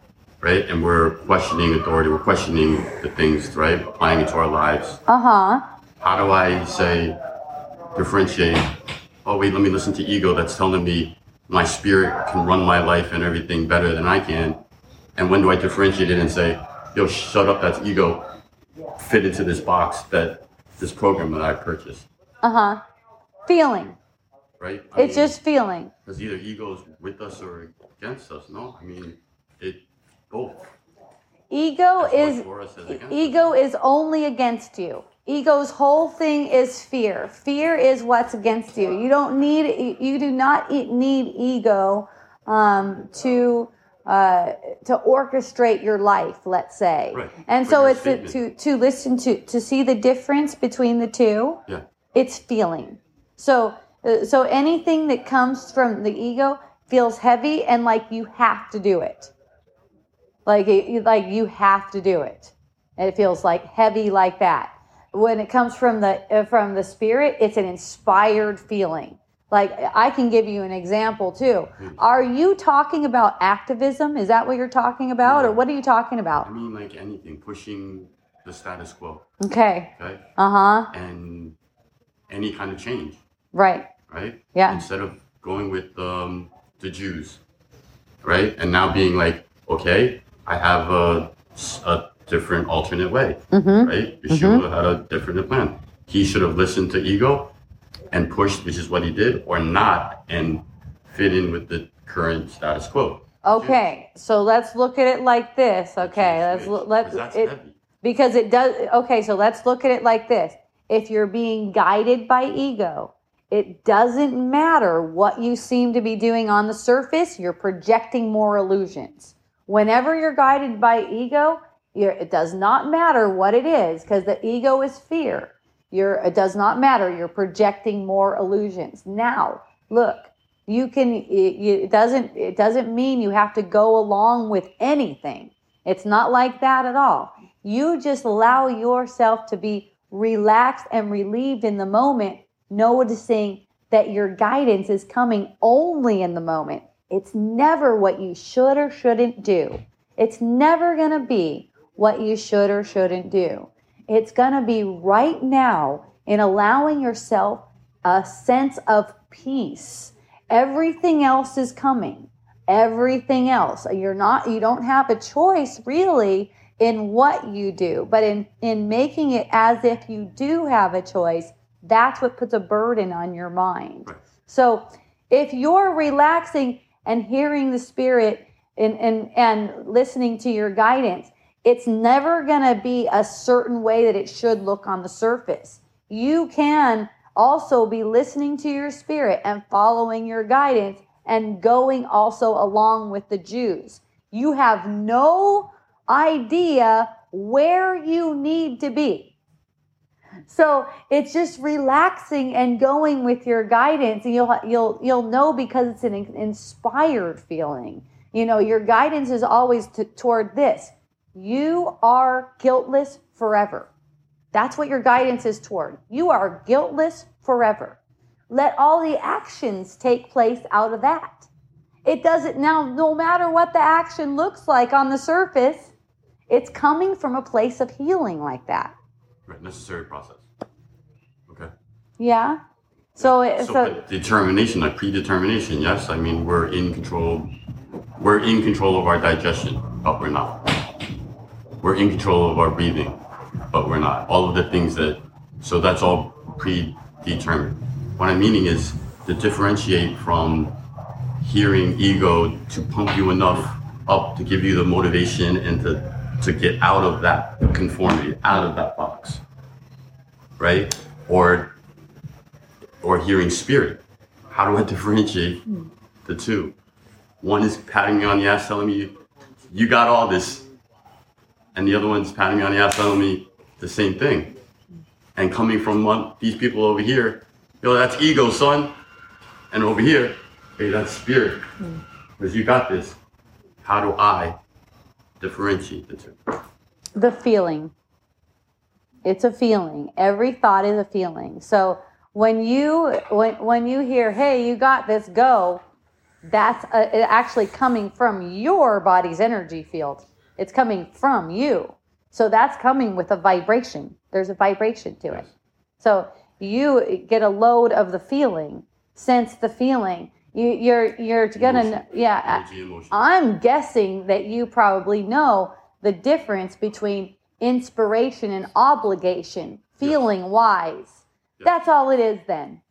right, and we're questioning authority, we're questioning the things, right, applying it to our lives. uh-huh How do I say differentiate? Oh wait, let me listen to ego that's telling me my spirit can run my life and everything better than I can. And when do I differentiate it and say, yo, shut up, that's ego. Fit into this box that this program that I purchased, uh-huh feeling right? I it's mean, just feeling because either ego's with us or against us. No, I mean it both. ego is us ego is only against you. Ego's whole thing is fear. Fear is what's against you. You don't need you do not need ego um, to uh, to orchestrate your life let's say. Right. and so it's to, to to listen to to see the difference between the two Yeah. it's feeling. So uh, so anything that comes from the ego feels heavy and like you have to do it like it, like you have to do it. And it feels like heavy like that. When it comes from the uh, from the spirit it's an inspired feeling. Like i can give you an example too. Are you talking about activism? Is that what you're talking about? Or what are you talking about? I mean, like anything, pushing the status quo, okay. Okay, uh-huh. And any kind of change. right. Right? Yeah. Instead of going with um, the Jews, right? And now being like, okay, I have a, a different alternate way, mm-hmm. right? Yeshua mm-hmm. had a different plan. He should have listened to ego and pushed, which is what he did, or not, and fit in with the current status quo. Okay, so let's look at it like this. Okay, let's look. Let's it, heavy. because it does. Okay, so let's look at it like this. If you're being guided by ego, it doesn't matter what you seem to be doing on the surface. You're projecting more illusions. Whenever you're guided by ego, it does not matter what it is because the ego is fear. You're, it does not matter. You're projecting more illusions. Now, look, you can. It, it doesn't. It doesn't mean you have to go along with anything. It's not like that at all. You just allow yourself to be relaxed and relieved in the moment, noticing that your guidance is coming only in the moment. It's never what you should or shouldn't do. It's never going to be what you should or shouldn't do. It's going to be right now in allowing yourself a sense of peace. Everything else is coming. Everything else. You're not you don't have a choice really in what you do, but in in making it as if you do have a choice, that's what puts a burden on your mind. So if you're relaxing and hearing the spirit and and, and listening to your guidance, it's never going to be a certain way that it should look on the surface. You can also be listening to your spirit and following your guidance and going also along with the Jews. You have no idea where you need to be. So it's just relaxing and going with your guidance, and you'll you'll you'll know because it's an inspired feeling. You know, your guidance is always to, toward this. You are guiltless forever. That's what your guidance is toward. You are guiltless forever. Let all the actions take place out of that. It doesn't now, no matter what the action looks like on the surface, it's coming from a place of healing like that. Right, necessary process. Okay. Yeah. So, it, So, so, determination, like predetermination, yes. I mean, we're in control. We're in control of our digestion, but we're not. We're in control of our breathing, but we're not. All of the things that, so that's all predetermined. What I'm meaning is to differentiate from hearing ego to pump you enough up to give you the motivation and to to get out of that conformity, out of that box, right? Or or hearing spirit. How do I differentiate the two? One is patting me on the ass, telling me you got all this, and the other one's patting me on the ass, telling me the same thing. And coming from one, these people over here, yo, that's ego, son. And over here, hey, that's spirit. Mm. Because you got this. How do I differentiate the two? the feeling. It's a feeling. Every thought is a feeling. So when you when when you hear, "Hey, you got this, go," that's uh it actually coming from your body's energy field. It's coming from you. So that's coming with a vibration. There's a vibration to it. So you get a load of the feeling, sense the feeling. You, you're you're gonna Emotion. yeah. I'm guessing that you probably know the difference between inspiration and obligation, feeling wise. Yeah. That's all it is then.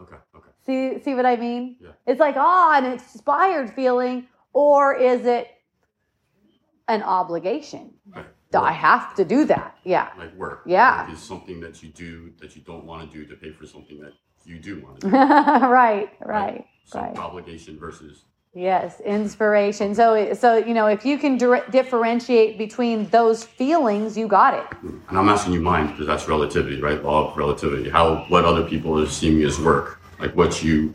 Okay, okay. See see what I mean? Yeah. It's like, oh, an inspired feeling, or is it an obligation? Right. I have to do that. Yeah. Like work. Yeah. Work is something that you do that you don't want to do to pay for something that you do want to do. right, right, So right. obligation versus Yes, inspiration. So, so you know, if you can dir- differentiate between those feelings, you got it. And I'm asking you mine because that's relativity, right? Law of relativity. How what other people are seeing as work, like what you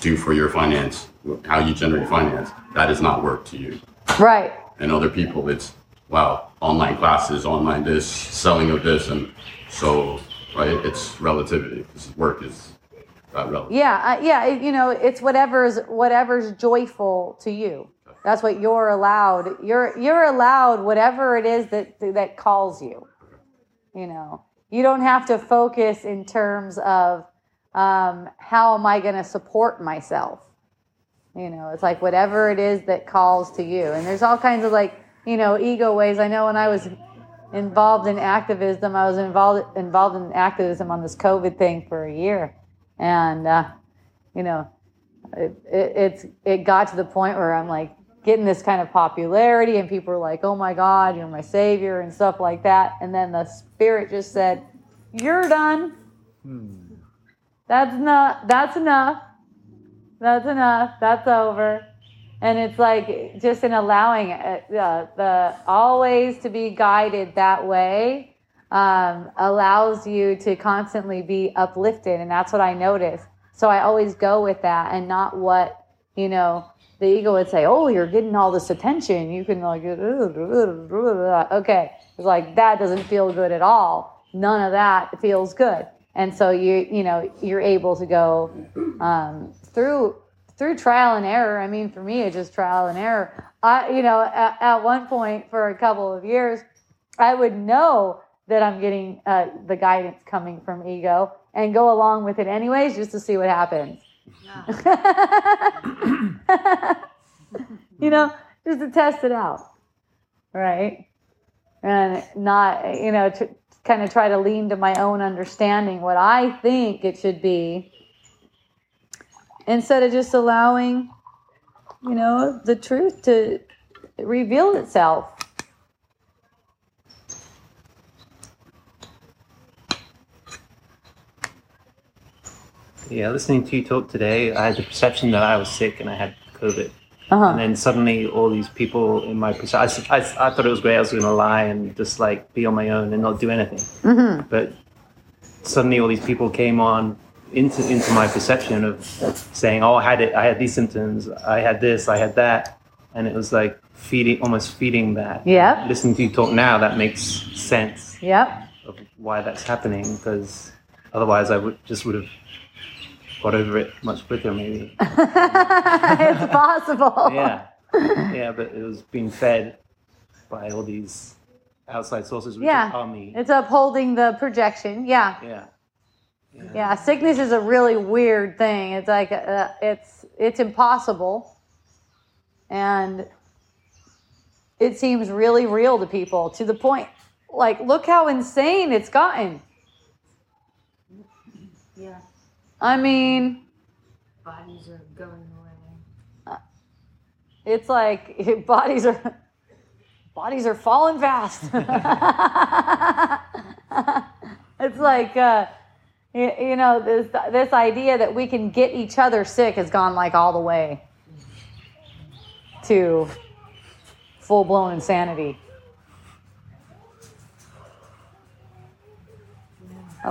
do for your finance, how you generate finance, that is not work to you. Right. And other people, it's wow, online classes, online this, selling of this, and so right, it's relativity. Because work is relevant. Yeah, uh, yeah. it- you know, it's whatever's whatever's joyful to you. That's what you're allowed. You're you're allowed whatever it is that that calls you. You know, you don't have to focus in terms of um, how am I going to support myself. You know, it's like whatever it is that calls to you. And there's all kinds of like, you know, ego ways. I know when I was involved in activism, I was involved involved in activism on this COVID thing for a year, and uh, you know, it, it, it's it got to the point where I'm like getting this kind of popularity, and people are like, "Oh my God, you're my savior," and stuff like that. And then the spirit just said, "You're done. That's not. That's enough. That's enough. That's over." And it's like just in allowing uh, the always to be guided that way um, allows you to constantly be uplifted, and that's what I notice. So I always go with that, and not what you know the ego would say. Oh, you're getting all this attention. You can like okay. It's like that doesn't feel good at all. None of that feels good, and so you you know you're able to go um, through through trial and error. I mean, for me, it's just trial and error. I, you know, at, at one point for a couple of years, I would know that I'm getting uh, the guidance coming from ego and go along with it anyways, just to see what happens. you know, just to test it out, right? And not, you know, to kind of try to lean to my own understanding, what I think it should be instead of just allowing, you know, the truth to reveal itself. Yeah, listening to you talk today, I had the perception that I was sick and I had COVID. Uh-huh. And then suddenly, all these people in my perception, I, I, I thought it was great. I was going to lie and just like be on my own and not do anything. Mm-hmm. But suddenly, all these people came on into into my perception of saying, "Oh, I had it. I had these symptoms. I had this. I had that," and it was like feeding, almost feeding that. Yeah. Listening to you talk now, that makes sense Yep. of why that's happening. Because otherwise, I would just would have got over it much quicker, maybe. it's possible. yeah, yeah, but it was being fed by all these outside sources, which Yeah. are me. It's upholding the projection. Yeah. Yeah, Yeah. Sickness is a really weird thing. It's like uh, it's it's impossible, and it seems really real to people to the point. Like, look how insane it's gotten. Yeah. I mean, Bodies are going away. it's like bodies are bodies are falling fast. it's like uh, you, you know this this idea that we can get each other sick has gone like all the way to full blown insanity.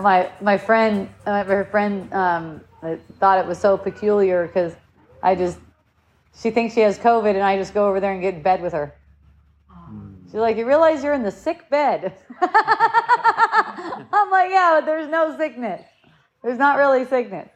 My my friend, uh, my friend, um, uh, thought it was so peculiar because I just she thinks she has COVID, and I just go over there and get in bed with her. She's like, "You realize you're in the sick bed?" I'm like, "Yeah, but there's no sickness. There's not really sickness."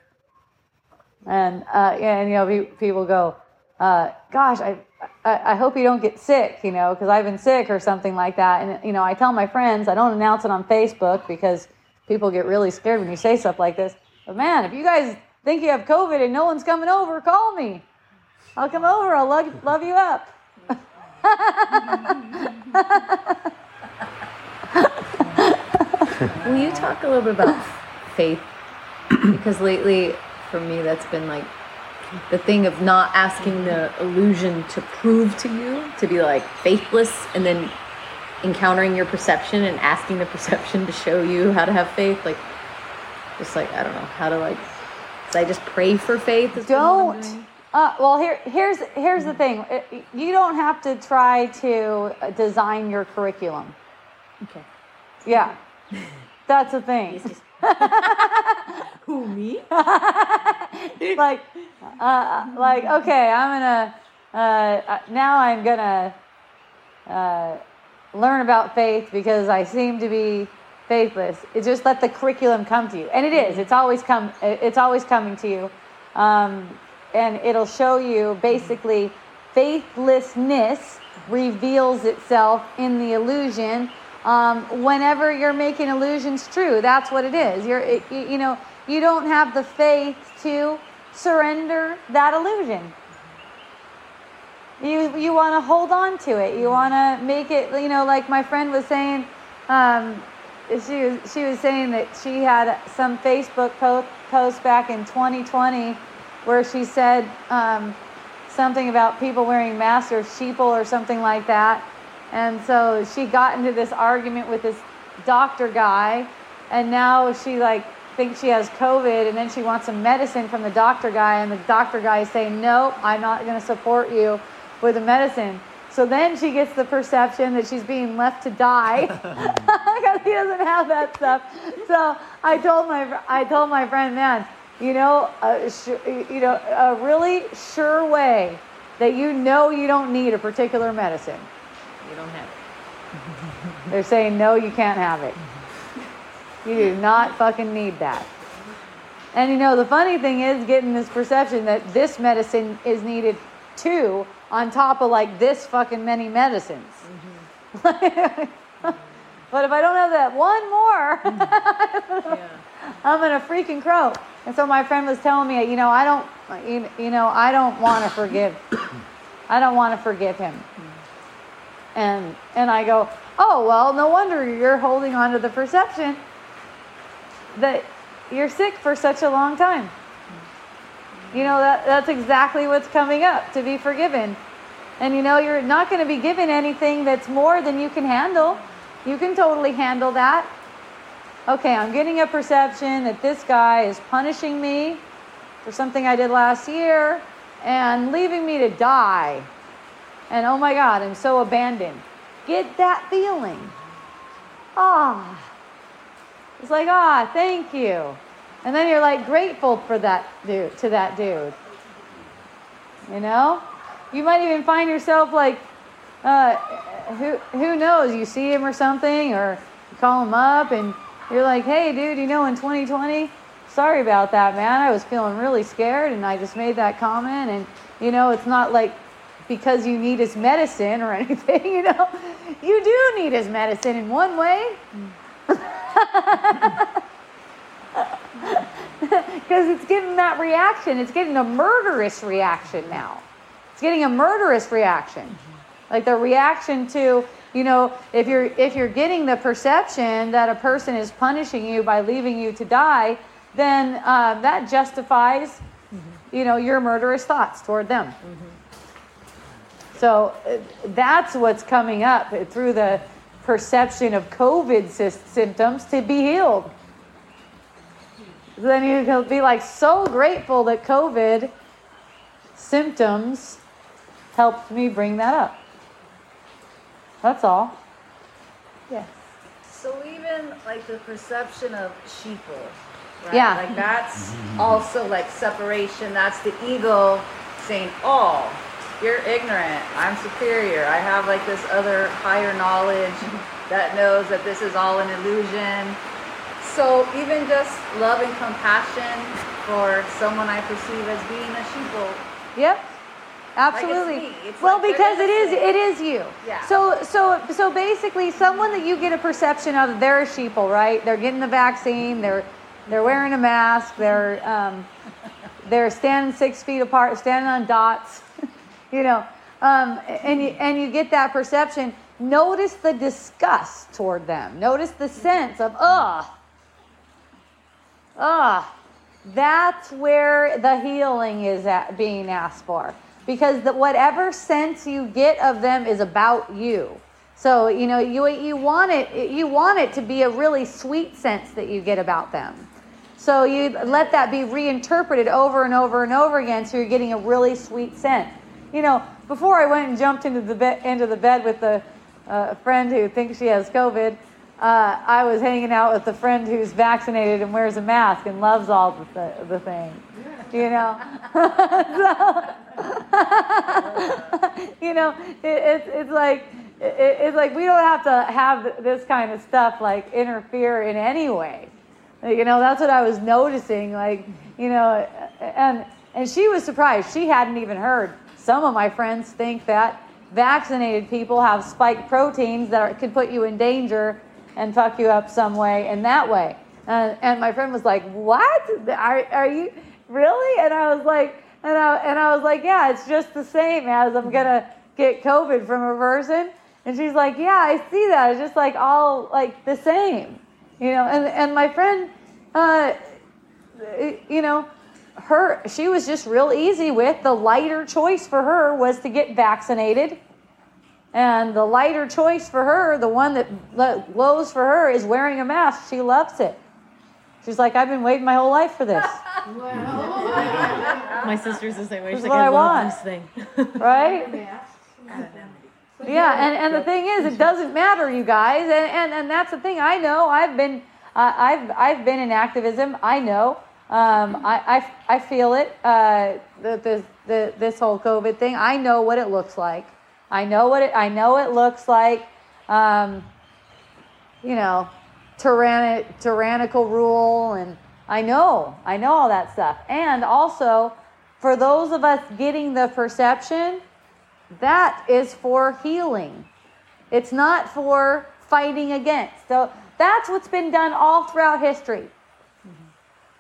And uh, yeah, and you know, people go, uh, "Gosh, I, I I hope you don't get sick," you know, because I've been sick or something like that. And you know, I tell my friends, I don't announce it on Facebook because people get really scared when you say stuff like this. But man, if you guys think you have COVID and no one's coming over, call me. I'll come over. I'll love, love you up. Will you talk a little bit about faith? Because lately, for me, that's been like the thing of not asking the illusion to prove to you, to be like faithless, and then encountering your perception and asking the perception to show you how to have faith. Like, just like, I don't know, how to like, so I just pray for faith? Don't. Uh, well, here, here's here's the thing. You don't have to try to uh, design your curriculum. Okay. Yeah, that's the thing. Who, me? like, uh, like okay, I'm gonna uh, uh, now I'm gonna uh, learn about faith because I seem to be faithless. It's just let the curriculum come to you, and it is. It's always come. It's always coming to you, um, and it'll show you basically faithlessness reveals itself in the illusion. Um, whenever you're making illusions true, that's what it is. You're, it, you you know, you don't have the faith to surrender that illusion. You you want to hold on to it. You want to make it. You know, like my friend was saying. Um, she was she was saying that she had some Facebook post post back in 2020 where she said um, something about people wearing masks or sheeple or something like that. And so she got into this argument with this doctor guy, and now she like thinks she has COVID, and then she wants some medicine from the doctor guy, and the doctor guy is saying, "No, I'm not going to support you with the medicine." So then she gets the perception that she's being left to die because he doesn't have that stuff. So I told my I told my friend, man, you know, uh, a, su- you know, a really sure way that you know you don't need a particular medicine. You don't have it. They're saying no, you can't have it. You do not fucking need that. And you know, the funny thing is getting this perception that this medicine is needed too, on top of like this fucking many medicines. Mm-hmm. but if I don't have that one more, mm-hmm. Yeah. I'm gonna freaking crow. And so my friend was telling me, you know, I don't, you you know, I don't want to forgive. I don't want to forgive him. Mm. And and I go, oh well, no wonder you're holding on to the perception that you're sick for such a long time. You know that that's exactly what's coming up to be forgiven. And you know you're not going to be given anything that's more than you can handle. You can totally handle that okay, I'm getting a perception that this guy is punishing me for something I did last year and leaving me to die. And oh my God, I'm so abandoned. Get that feeling. Ah. It's like, ah, thank you. And then you're like grateful for that dude to that dude. You know? You might even find yourself like uh, who who knows, you see him or something or you call him up and you're like, hey, dude, you know, in 2020, sorry about that, man. I was feeling really scared and I just made that comment. And, you know, it's not like because you need his medicine or anything, you know. You do need his medicine in one way. Because it's getting that reaction. It's getting a murderous reaction now. It's getting a murderous reaction. Like the reaction to, you know, if you're if you're getting the perception that a person is punishing you by leaving you to die, then uh, that justifies, you know, your murderous thoughts toward them. So uh, that's what's coming up through the perception of COVID sy- symptoms to be healed. Then you can be like so grateful that COVID symptoms helped me bring that up. That's all. Yeah. So even like the perception of sheeple, right? Yeah. Like that's also like separation. That's the ego saying, "Oh, you're ignorant. I'm superior. I have like this other higher knowledge that knows that this is all an illusion." So even just love and compassion for someone I perceive as being a sheeple. Yep. Absolutely. me. It's well, like because it is it is you. Yeah. So so so basically someone that you get a perception of they're a sheeple, right? They're getting the vaccine, they're they're wearing a mask, they're um, they're standing six feet apart, standing on dots, you know. Um, and you and you get that perception. Notice the disgust toward them. Notice the sense of ugh. Ah, that's where the healing is at being asked for. Because the, whatever sense you get of them is about you. So you know you you want it you want it to be a really sweet sense that you get about them. So you let that be reinterpreted over and over and over again, so you're getting a really sweet sense. You know, before I went and jumped into the bed into the bed with the uh, friend who thinks she has COVID, uh, I was hanging out with a friend who's vaccinated and wears a mask and loves all the, th- the things. You know, So- you know, it, it's it's like it, it's like we don't have to have this kind of stuff like interfere in any way. You know, that's what I was noticing. Like, you know, and and she was surprised. She hadn't even heard. Some of my friends think that vaccinated people have spike proteins that are, could put you in danger and fuck you up some way in that way. And, and my friend was like, "What? Are, are you really?" And I was like, and I and I was like, yeah, it's just the same as I'm gonna get COVID from a person. And she's like, yeah, I see that. It's just like all like the same, you know. And and my friend, uh, you know, her she was just real easy with the lighter choice for her was to get vaccinated. And the lighter choice for her, the one that that glows for her, is wearing a mask. She loves it. She's like, I've been waiting my whole life for this, My sister's the same way. She's like, what I, I love want." this thing. right? Yeah, and, and the thing is, it doesn't matter, you guys, and, and, and that's the thing. I know I've been uh, I've I've been in activism. I know um, I, I I feel it. Uh, the, the the this whole COVID thing. I know what it looks like. I know what it I know it looks like. Um, you know, tyrannic tyrannical rule, and I know I know all that stuff. And also, for those of us getting the perception that is for healing. It's not for fighting against. So that's what's been done all throughout history.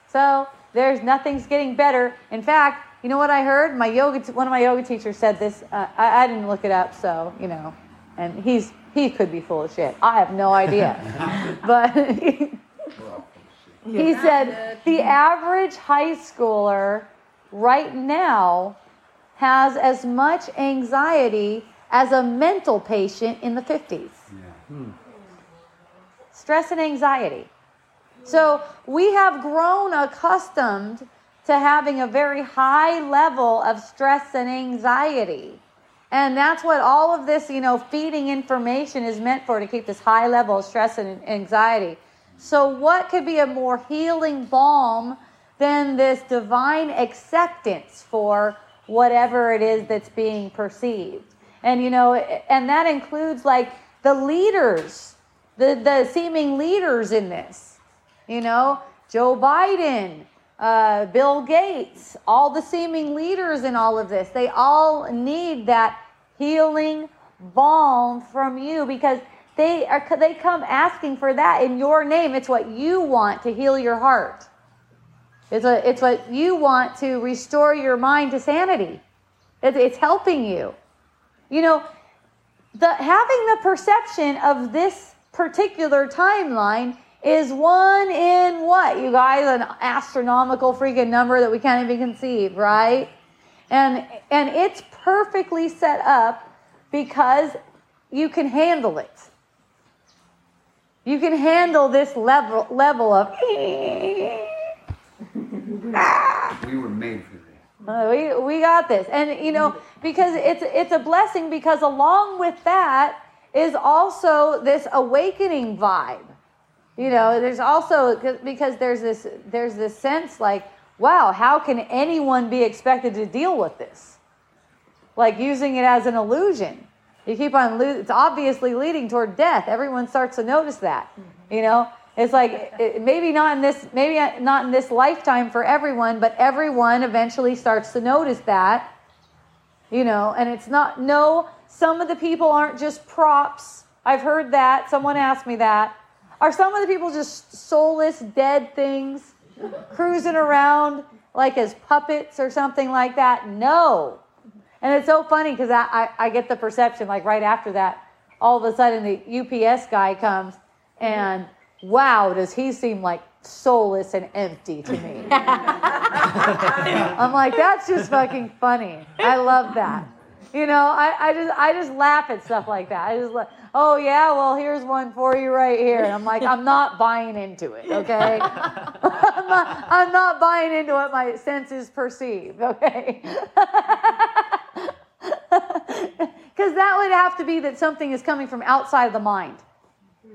So there's nothing's getting better. In fact, you know what I heard? My yoga, t- one of my yoga teachers said this. Uh, I, I didn't look it up, so you know, and he's he could be full of shit. I have no idea, but he said the average high schooler right now has as much anxiety as a mental patient in the 50s. Stress and anxiety. So we have grown accustomed to having a very high level of stress and anxiety. And that's what all of this, you know, feeding information is meant for to keep this high level of stress and anxiety. So, what could be a more healing balm than this divine acceptance for whatever it is that's being perceived? And, you know, and that includes like the leaders, the, the seeming leaders in this, you know, Joe Biden, uh, Bill Gates, all the seeming leaders in all of this, they all need that healing balm from you because they are they come asking for that in your name. It's what you want to heal your heart. It's what it's what you want to restore your mind to sanity. It, it's helping you. You know, the having the perception of this particular timeline is one in what you guys? An astronomical freaking number that we can't even conceive right? And and it's perfectly set up because you can handle it. You can handle this level level of We were made for that. Uh, we, we got this. And you know because it's it's a blessing because along with that is also this awakening vibe you know there's also because there's this there's this sense like wow how can anyone be expected to deal with this? Like using it as an illusion. You keep on lo- it's obviously leading toward death. Everyone starts to notice that mm-hmm. you know? It's like it, maybe not in this maybe not in this lifetime for everyone but everyone eventually starts to notice that you know? And it's not no some of the people aren't just props. I've heard that. Someone mm-hmm. asked me that are some of the people just soulless dead things cruising around like as puppets or something like that? No. And it's so funny because I, I, I get the perception like right after that all of a sudden the UPS guy comes and wow does he seem like soulless and empty to me. I'm like that's just fucking funny. I love that you know I, I just i just laugh at stuff like that. I just like oh yeah well here's one for you right here. And i'm like i'm not buying into it okay? I'm, not, I'm not buying into what my senses perceive okay? Because that would have to be that something is coming from outside of the mind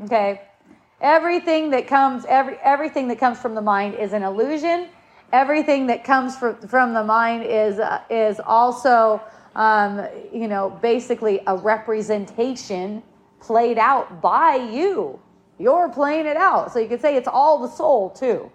okay? Everything that comes every everything that comes from the mind is an illusion. Everything that comes from, from the mind is uh, is also um, you know basically a representation played out by you. You're playing it out. So you could say it's all the soul too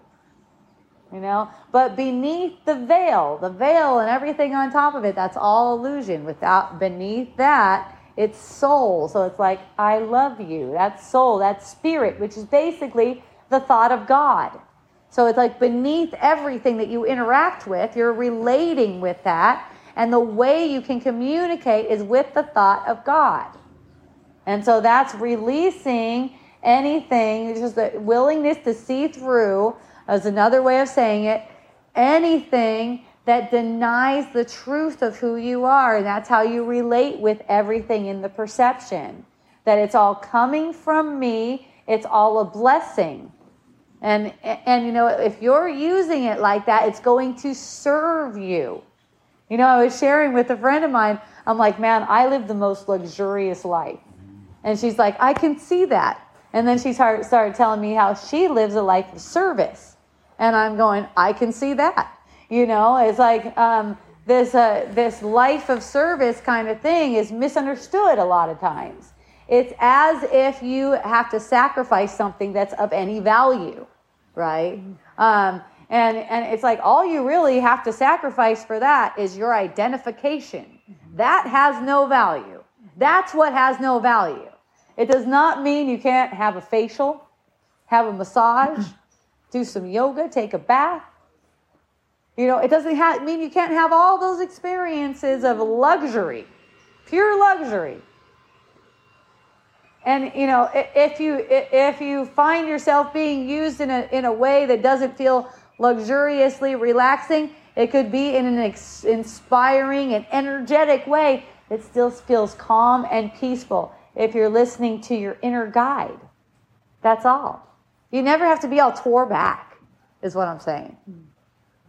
you know? But beneath the veil the veil and everything on top of it that's all illusion. Without beneath that it's soul. So it's like i love you. That's soul. That's spirit which is basically the thought of god. So it's like beneath everything that you interact with, you're relating with that. And the way you can communicate is with the thought of God. And so that's releasing anything, just the willingness to see through, as another way of saying it, anything that denies the truth of who you are. And that's how you relate with everything in the perception. That it's all coming from me, it's all a blessing. And, and you know, if you're using it like that, it's going to serve you. You know, I was sharing with a friend of mine, I'm like, man, I live the most luxurious life. And she's like, I can see that. And then she started, telling me how she lives a life of service. And I'm going, I can see that. You know, it's like um, this, uh, this life of service kind of thing is misunderstood a lot of times. It's as if you have to sacrifice something that's of any value, right? Um, and, and it's like all you really have to sacrifice for that is your identification. That has no value. That's what has no value. It does not mean you can't have a facial, have a massage, do some yoga, take a bath. You know, it doesn't have, mean you can't have all those experiences of luxury, pure luxury. And you know, if you if you find yourself being used in a in a way that doesn't feel luxuriously relaxing, it could be in an ex- inspiring and energetic way that still feels calm and peaceful if you're listening to your inner guide. That's all. You never have to be all tore back, is what I'm saying.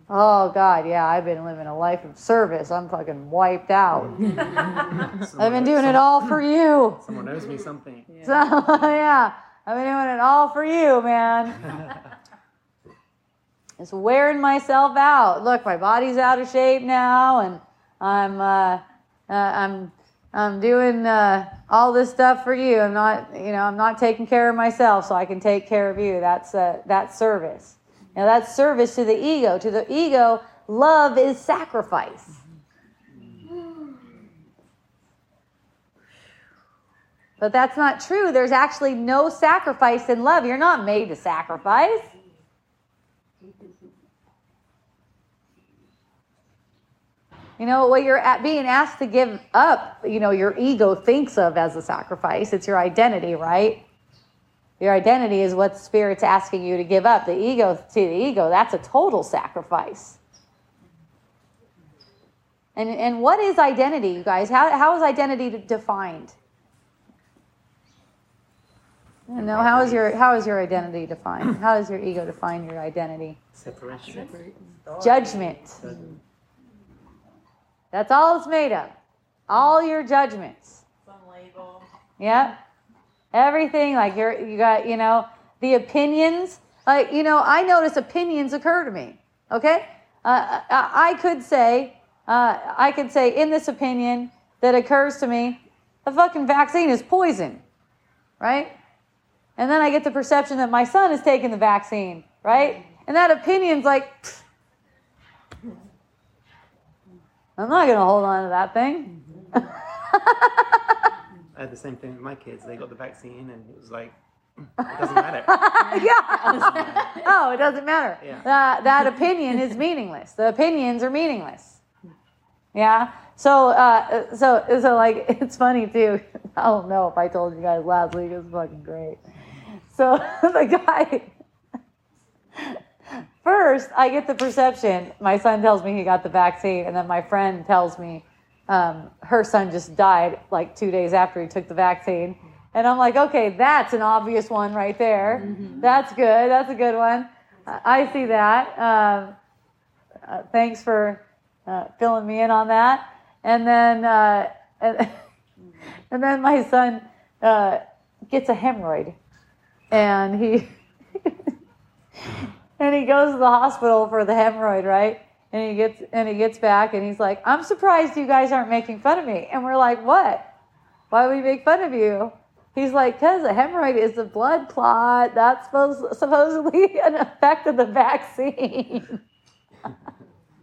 Oh God, yeah, I've been living a life of service. I'm fucking wiped out. I've been doing it all for you. Someone owes me something. So yeah, I've been doing it all for you, man. Just wearing myself out. Look, my body's out of shape now, and I'm uh, uh, I'm I'm doing uh, all this stuff for you. I'm not, you know, I'm not taking care of myself, so I can take care of you. That's uh, that's service. Now that's service to the ego. To the ego, love is sacrifice. But that's not true. There's actually no sacrifice in love. You're not made to sacrifice. You know, what you're at being asked to give up, you know, your ego thinks of as a sacrifice. It's your identity, right? Your identity is what spirit's asking you to give up. The ego to the ego, that's a total sacrifice. And, and what is identity, you guys? How, how is identity defined? You know, how is your how is your identity defined? How does your ego define your identity? Separation. Judgment. That's all it's made of. All your judgments. Some label. Yep. Everything like you're you got, you know, the opinions. Like, you know, I notice opinions occur to me. Okay? Uh, I, I could say, uh, I could say in this opinion that occurs to me, the fucking vaccine is poison. Right? And then I get the perception that my son is taking the vaccine, right? And that opinion's like, pfft, I'm not going to hold on to that thing. I had the same thing with my kids. They got the vaccine, and it was like, it doesn't matter. yeah. oh, it doesn't matter. Yeah. That, that opinion is meaningless. The opinions are meaningless. Yeah. So, uh, so, so, like, it's funny too. I don't know if I told you guys last week. It was fucking great. So the guy. First, I get the perception. My son tells me he got the vaccine, and then my friend tells me um, her son just died like two days after he took the vaccine. And I'm like, okay, that's an obvious one right there. That's good. That's a good one. I I see that. Um, uh, thanks for uh, filling me in on that. And then, uh, and, and then my son uh, gets a hemorrhoid, and he and he goes to the hospital for the hemorrhoid, right? And he gets and he gets back, and he's like, "I'm surprised you guys aren't making fun of me." And we're like, "What? Why would we make fun of you?" He's like, "Cause a hemorrhoid is a blood clot. That's supposed, supposedly an effect of the vaccine."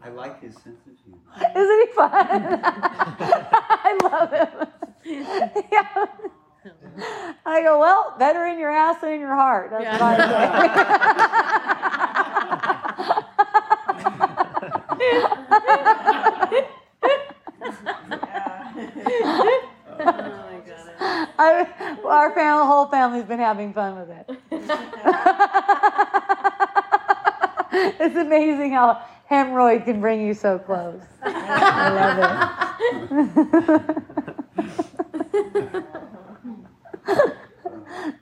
I like his sense of humor. Isn't he fun? I love him. yeah. I go, well, better in your ass than in your heart. That's what I I, Our, our whole family's been having fun with it. it's amazing how hemorrhoid can bring you so close. I love it.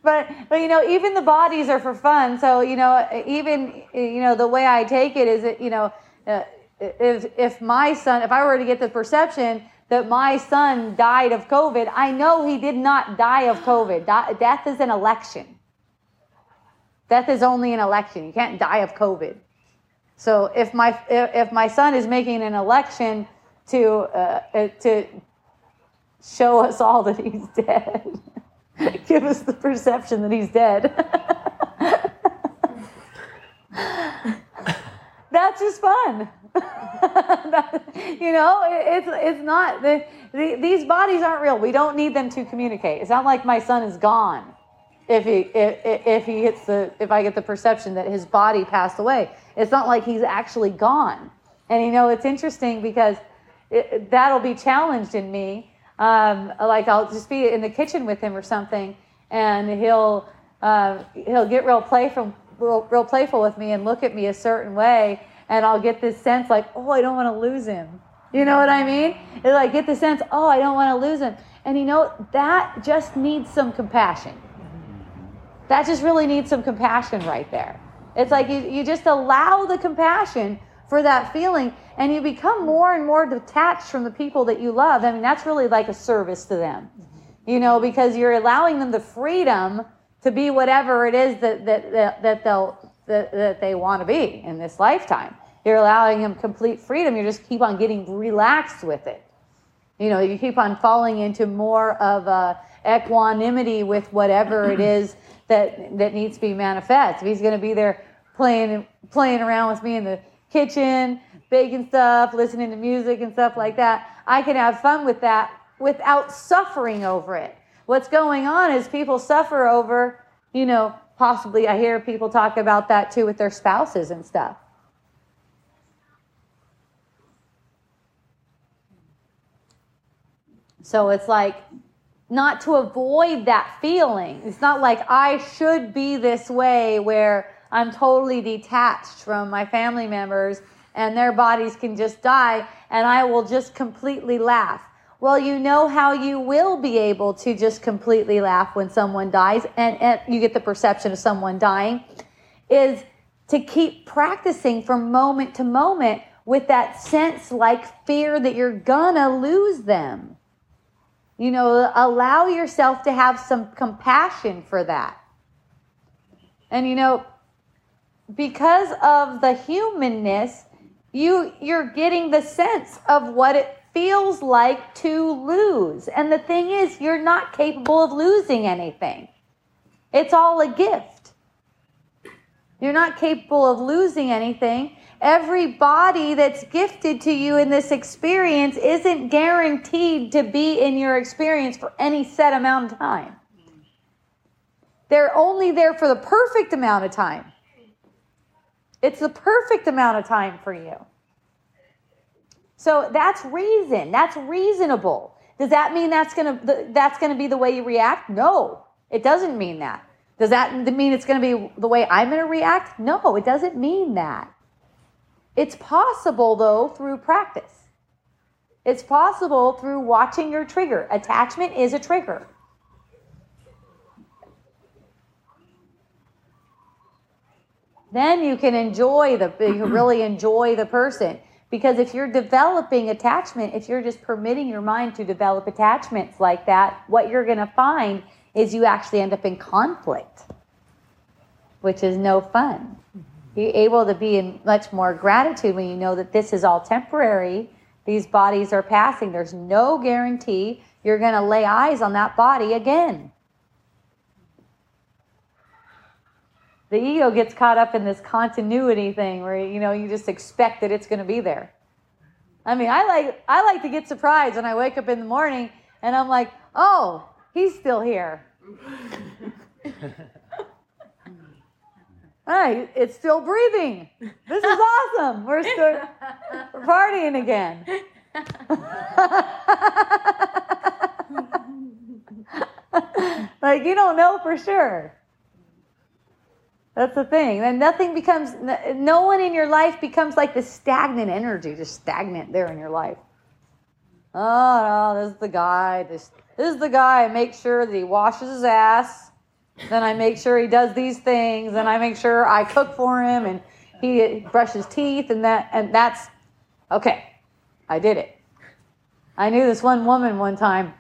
but but you know even the bodies are for fun so you know even you know the way i take it is that you know uh, if if my son if i were to get the perception that my son died of covid i know he did not die of covid death is an election death is only an election you can't die of covid so if my if, if my son is making an election to uh, uh, to show us all that he's dead give us the perception that he's dead. That's just fun. That- you know, it- it's it's not the, the these bodies aren't real. We don't need them to communicate. It's not like my son is gone. If he if, if he hits the if I get the perception that his body passed away, it's not like he's actually gone. And you know, it's interesting because it, that'll be challenged in me um, like I'll just be in the kitchen with him or something, and he'll uh, he'll get real playful, real, real playful with me, and look at me a certain way, and I'll get this sense like, oh, I don't want to lose him. You know what I mean? It's like get the sense, oh, I don't want to lose him, and you know that just needs some compassion. That just really needs some compassion right there. It's like you, you just allow the compassion for that feeling and you become more and more detached from the people that you love. I mean, that's really like a service to them, you know, because you're allowing them the freedom to be whatever it is that, that, that, that they'll, that, that they want to be in this lifetime. You're allowing them complete freedom. You just keep on getting relaxed with it. You know, you keep on falling into more of a equanimity with whatever it is that that needs to be manifest. If he's going to be there playing playing around with me in the kitchen, baking stuff, listening to music and stuff like that, I can have fun with that without suffering over it. What's going on is people suffer over, you know, possibly I hear people talk about that too with their spouses and stuff. So it's like not to avoid that feeling. It's not like I should be this way where I'm totally detached from my family members and their bodies can just die and I will just completely laugh. Well, you know how you will be able to just completely laugh when someone dies and, and you get the perception of someone dying is to keep practicing from moment to moment with that sense like fear that you're gonna lose them. You know, allow yourself to have some compassion for that. And you know, because of the humanness, you you're getting the sense of what it feels like to lose. And the thing is, you're not capable of losing anything. It's all a gift. You're not capable of losing anything. Every body that's gifted to you in this experience isn't guaranteed to be in your experience for any set amount of time. They're only there for the perfect amount of time. It's the perfect amount of time for you. So that's reason. That's reasonable. Does that mean that's gonna that's gonna be the way you react? No, it doesn't mean that. Does that mean it's gonna be the way I'm gonna react? No, it doesn't mean that. It's possible though through practice. It's possible through watching your trigger. Attachment is a trigger. Then you can enjoy the you really enjoy the person. Because if you're developing attachment, if you're just permitting your mind to develop attachments like that, what you're going to find is you actually end up in conflict, which is no fun. Mm-hmm. You're able to be in much more gratitude when you know that this is all temporary. These bodies are passing. There's no guarantee you're going to lay eyes on that body again. The ego gets caught up in this continuity thing where you know you just expect that it's going to be there i mean i like i like to get surprised when i wake up in the morning and i'm like oh he's still here Hey, it's still breathing. This is awesome. We're still we're partying again. Like you don't know for sure. That's the thing. Then nothing becomes, no one in your life becomes like this stagnant energy, just stagnant there in your life. Oh no, this is the guy. This this is the guy. I make sure that he washes his ass. Then I make sure he does these things. Then I make sure I cook for him and he brushes teeth and that and that's okay. I did it. I knew this one woman one time,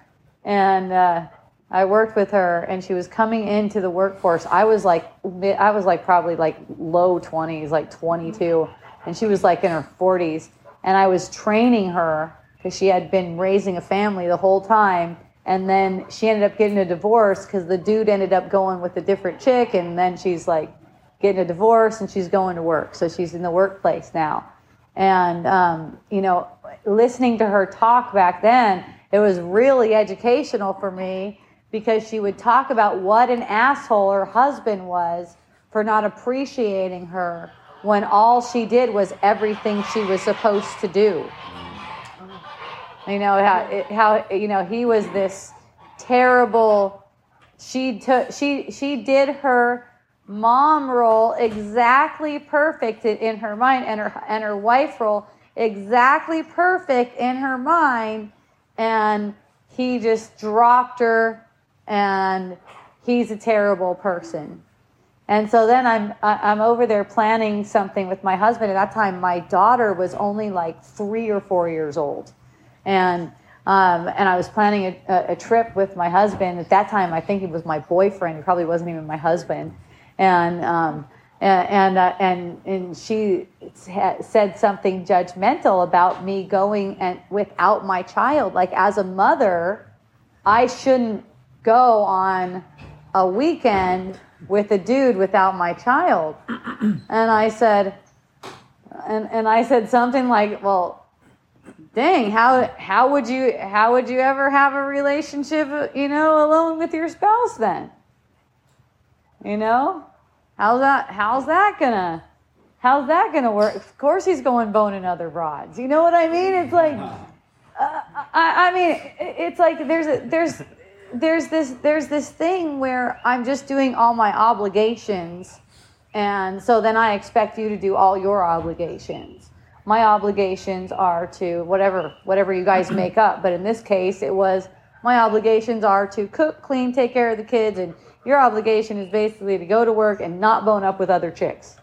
and uh, I worked with her, and she was coming into the workforce. I was like, I was like probably like low twenties, like twenty two, and she was like in her forties, and I was training her because she had been raising a family the whole time. And then she ended up getting a divorce because the dude ended up going with a different chick. And then she's like getting a divorce and she's going to work. So she's in the workplace now. And, um, you know, listening to her talk back then, it was really educational for me because she would talk about what an asshole her husband was for not appreciating her when all she did was everything she was supposed to do. You know how how you know he was this terrible. She took she she did her mom role exactly perfect in her mind, and her and her wife role exactly perfect in her mind, and he just dropped her, and he's a terrible person. And so then I'm I'm over there planning something with my husband. At that time, my daughter was only like three or four years old and um, and I was planning a, a, trip with my husband. At that time, I think he was my boyfriend. He probably wasn't even my husband. And um, and and, uh, and, and she said something judgmental about me going and without my child. Like as a mother, I shouldn't go on a weekend with a dude without my child. and I said, and and I said something like, well dang how how would you how would you ever have a relationship you know alone with your spouse then? You know? How's that how's that gonna how's that gonna work? Of course he's going boning other rods you know what i mean? It's like uh, I, I mean it's like there's a, there's there's this there's this thing where i'm just doing all my obligations and so then i expect you to do all your obligations. My obligations are to whatever whatever you guys make up but in this case it was my obligations are to cook clean take care of the kids and your obligation is basically to go to work and not bone up with other chicks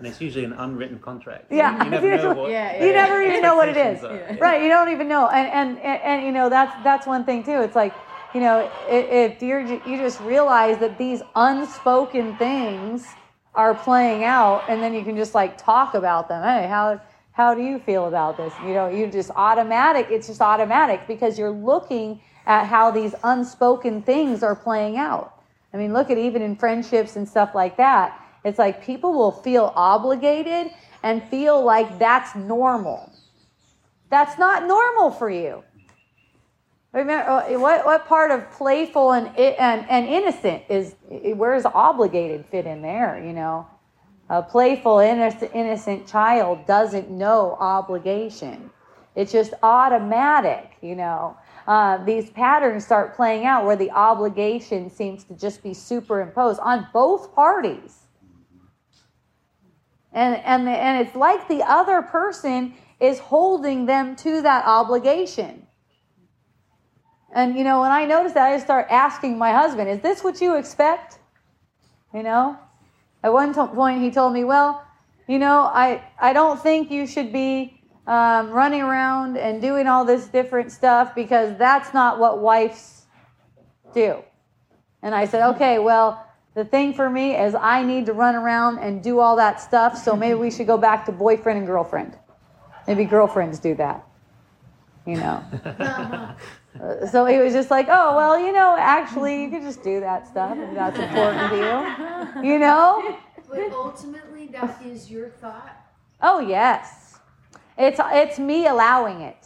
and it's usually an unwritten contract. Yeah. you never know what Yeah, yeah, you never even know what it is. expectations right you don't even know. And, and and and you know that's that's one thing too. It's like you know if, if you're you just realize that these unspoken things are playing out and then you can just like talk about them. Hey how how do you feel about this? You know you just automatic it's just automatic because you're looking at how these unspoken things are playing out. I mean look at even in friendships and stuff like that it's like people will feel obligated and feel like that's normal that's not normal for you Remember uh, what what part of playful and and, and innocent is where is obligated fit in there? You know, a playful innocent, innocent child doesn't know obligation. It's just automatic. You know, uh, these patterns start playing out where the obligation seems to just be superimposed on both parties. And and and it's like the other person is holding them to that obligation. And you know, when I noticed that, I just start asking my husband, "Is this what you expect?" You know, at one to- point he told me, "Well, you know, I I don't think you should be um, running around and doing all this different stuff because that's not what wives do." And I said, "Okay, well." The thing for me is, I need to run around and do all that stuff, so maybe we should go back to boyfriend and girlfriend. Maybe girlfriends do that, you know. So he was just like, oh, well, you know, actually, you could just do that stuff if that's important to you. You know? But ultimately, that is your thought. Oh, yes. It's, it's me allowing it.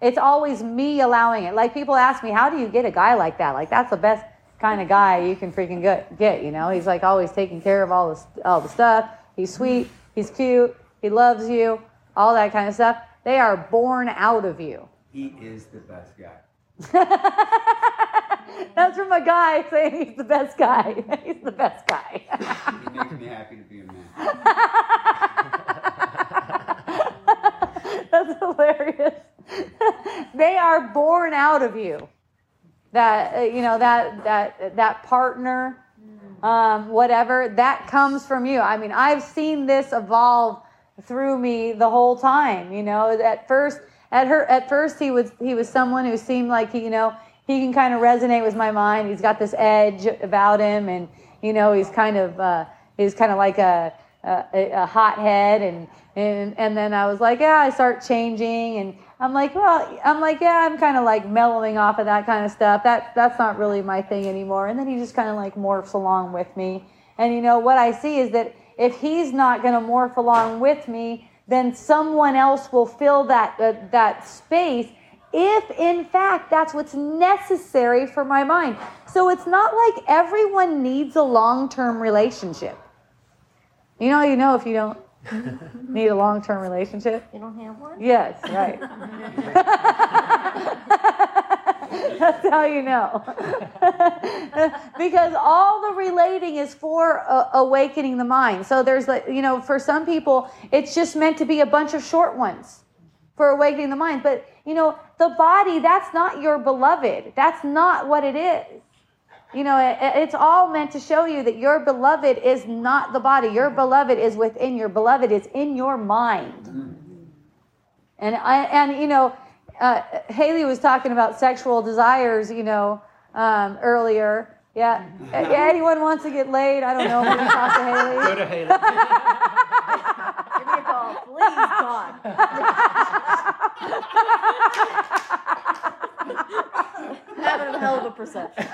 It's always me allowing it. Like people ask me, how do you get a guy like that? Like, that's the best kind of guy you can freaking get, get you know? He's like always taking care of all, this, all the stuff. He's sweet. He's cute. He loves you. All that kind of stuff. They are born out of you. He is the best guy. That's from a guy saying he's the best guy. He's the best guy. He makes me happy to be a man. That's hilarious. they are born out of you. That uh, you know that that that partner, um, whatever that comes from you. I mean, I've seen this evolve through me the whole time. You know, at first, at her, at first he was he was someone who seemed like he, you know, he can kind of resonate with my mind. He's got this edge about him, and you know, he's kind of uh, he's kind of like a a, a hothead, and and and then I was like, yeah, I start changing, and I'm like, well, I'm like, yeah, I'm kind of like mellowing off of that kind of stuff. That that's not really my thing anymore. And then he just kind of like morphs along with me. And you know what I see is that if he's not going to morph along with me, then someone else will fill that uh, that space. If in fact that's what's necessary for my mind. So it's not like everyone needs a long-term relationship. You know, you know if you don't need a long-term relationship. You don't have one? Yes, right. That's how you know. because all the relating is for uh, awakening the mind. So there's like, you know, for some people, it's just meant to be a bunch of short ones for awakening the mind. But, you know, the body, that's not your beloved. That's not what it is. You know, it, it's all meant to show you that your beloved is not the body. Your beloved is within. Your beloved is in your mind. And I, and you know, uh, Haley was talking about sexual desires. You know, um, earlier. Yeah. yeah. Anyone wants to get laid? I don't know. Maybe talk to Haley. Go to Haley. Give me a call, please, God. Having a hell of a perception.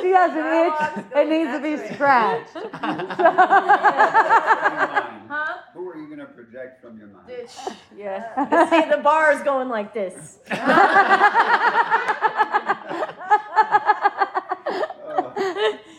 She has an itch. It needs to be scratched. huh? Who are you going to project from your mind? Yeah. See, the bar is going like this.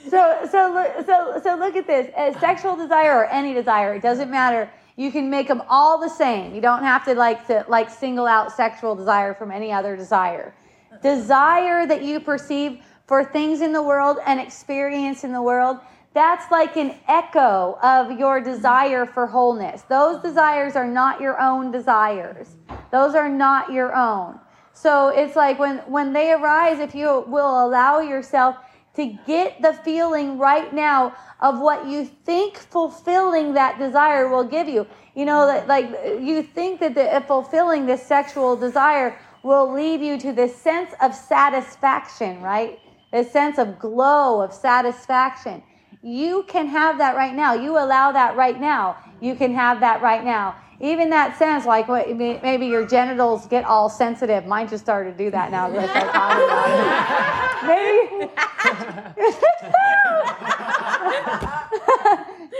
so so look so so look at this as sexual desire or any desire it doesn't matter you can make them all the same. You don't have to like to like single out sexual desire from any other desire. Desire that you perceive for things in the world and experience in the world that's like an echo of your desire for wholeness. Those desires are not your own desires. Those are not your own. So it's like when when they arise if you will allow yourself to get the feeling right now of what you think fulfilling that desire will give you. You know, like you think that the, uh, fulfilling this sexual desire will lead you to this sense of satisfaction, right? This sense of glow, of satisfaction. You can have that right now. You allow that right now. You can have that right now. Even that sense, like what, maybe your genitals get all sensitive. Mine just started to do that now. Maybe,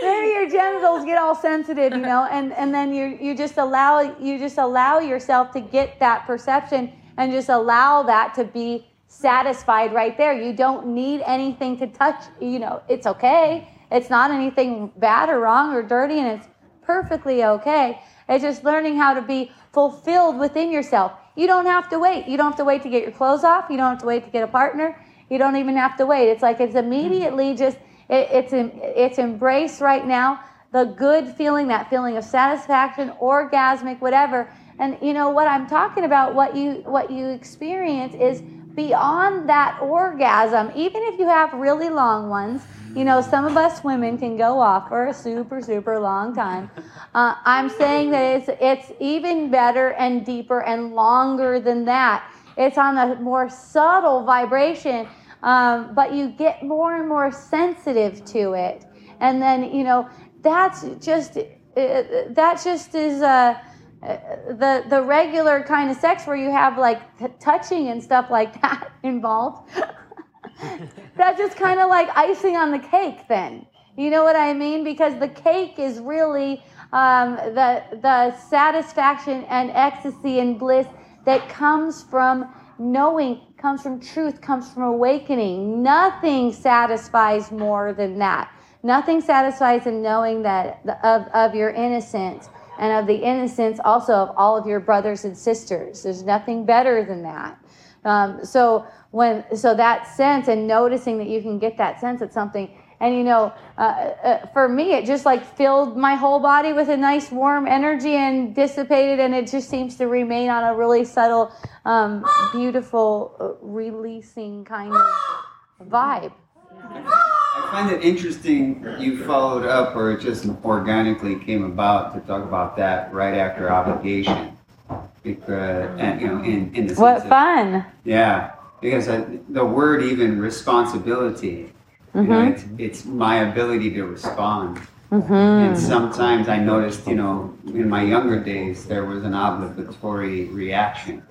maybe your genitals get all sensitive, you know, and, and then you you just allow you just allow yourself to get that perception and just allow that to be satisfied right there. You don't need anything to touch. You know, it's okay. It's not anything bad or wrong or dirty, and it's perfectly okay. It's just learning how to be fulfilled within yourself. You don't have to wait. You don't have to wait to get your clothes off. You don't have to wait to get a partner. You don't even have to wait. It's like it's immediately mm-hmm. just it, it's it's embrace right now. The good feeling, that feeling of satisfaction, orgasmic, whatever. And you know what I'm talking about. What you what you experience is beyond that orgasm. Even if you have really long ones, you know, some of us women can go off for a super, super long time. Uh, I'm saying that it's it's even better and deeper and longer than that. It's on a more subtle vibration, um, but you get more and more sensitive to it. And then, you know, that's just uh, that just is. Uh, the the regular kind of sex where you have like t- touching and stuff like that involved that's just kind of like icing on the cake then you know what i mean because the cake is really um, the the satisfaction and ecstasy and bliss that comes from knowing comes from truth comes from awakening nothing satisfies more than that nothing satisfies in knowing that of, of your innocence and of the innocence also of all of your brothers and sisters. There's nothing better than that. Um, so when so that sense and noticing that you can get that sense at something, and you know, uh, uh, for me, it just like filled my whole body with a nice warm energy and dissipated, and it just seems to remain on a really subtle, um, beautiful, uh, releasing kind of vibe. I find it interesting you followed up, or it just organically came about to talk about that right after obligation, because and you know in in the sense What of- fun! Yeah, because I, the word even responsibility, you know, Mhm. it's, it's my ability to respond. hmm And sometimes I noticed, you know, in my younger days, there was an obligatory reaction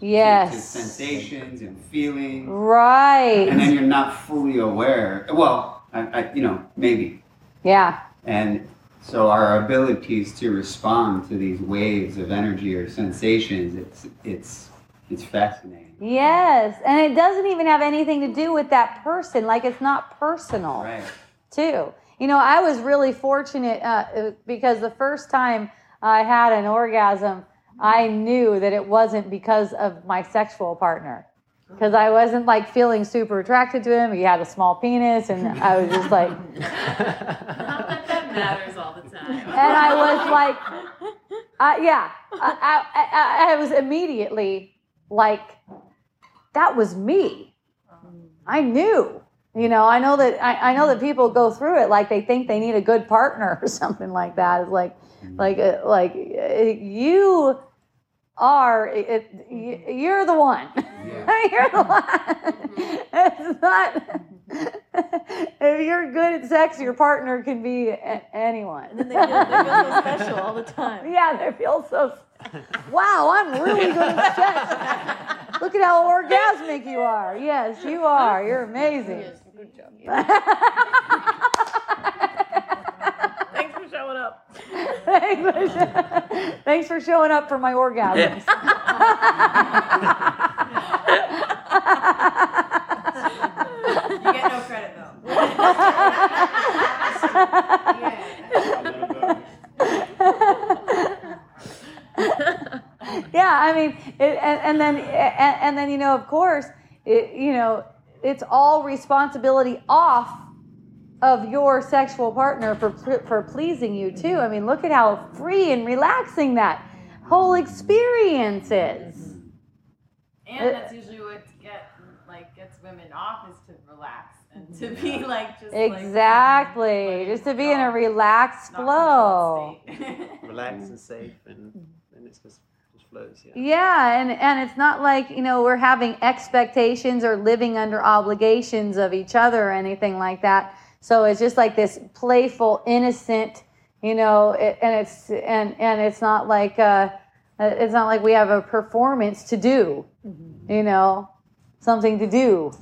Yes. to Yes. sensations and feelings, Right. and then you're not fully aware. Well, I, I, you know, maybe. Yeah. And so our abilities to respond to these waves of energy or sensations, it's it's it's fascinating. Yes. And it doesn't even have anything to do with that person. Like it's not personal. Right. too. You know, I was really fortunate uh, because the first time I had an orgasm, I knew that it wasn't because of my sexual partner. Because I wasn't like feeling super attracted to him. He had a small penis, and I was just like, Not that that matters all the time. and I was like, uh, yeah, I, I, I, I was immediately like, that was me. I knew. You know, I know that I, I know that people go through it like they think they need a good partner or something like that. It's like, like, uh, like uh, you are. It, you- mm-hmm. you're the one. you're the one. Mm-hmm. it's not. Mm-hmm. if you're good at sex, your partner can be a- anyone. And then they feel, they feel so special all the time. Yeah, they feel so. Wow, I'm really good at sex. Look at how orgasmic you are. Yes, you are. You're amazing. Good job. Thanks for showing up. Thanks for, thanks for showing up for my orgasms. You get no credit though. yeah, I mean, it, and, and then and, and then you know, of course, it, you know, it's all responsibility off of your sexual partner for for pleasing you too. I mean, look at how free and relaxing that whole experience is. And uh, that's usually what get like gets women off is to relax and to be like just like, Exactly, just to be in a relaxed flow. controlled. Relaxed and safe, and, and it's just, just flows. Yeah. Yeah, and and it's not like you know we're having expectations or living under obligations of each other or anything like that. So it's just like this playful, innocent, you know, it, and it's and and it's not like uh, it's not like we have a performance to do, you know, something to do.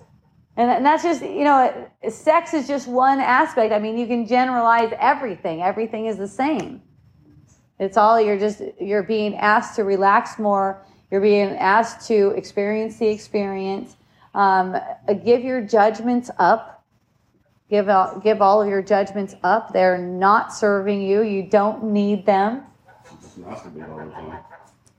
And, and that's just, you know, sex is just one aspect. I mean, you can generalize everything. Everything is the same. It's all you're just you're being asked to relax more. You're being asked to experience the experience. Um, give your judgments up. Give all, give all of your judgments up. They're not serving you. You don't need them. Masturbate all the time.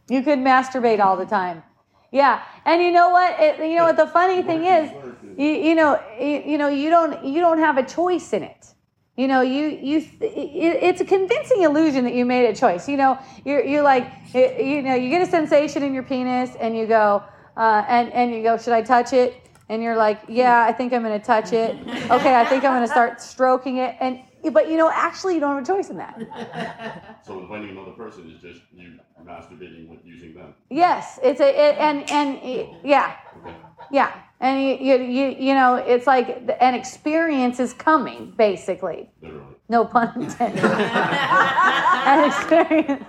You could masturbate all the time. Yeah, and you know what? It, you know what the funny thing is, you, you know, you, you know, you don't you don't have a choice in it. You know, you you it, it's a convincing illusion that you made a choice. You know, you're you're like it- you know you get a sensation in your penis and you go uh, and and you go, should I touch it? And you're like, yeah, I think I'm going to touch it. Okay, I think I'm going to start stroking it. And but you know, actually, you don't have a choice in that. So inviting another person is just you masturbating with using them. Yes, it's a it, and and yeah, Okay. yeah, and you, you you you know it's like an experience is coming basically. Literally. No pun intended. an experience.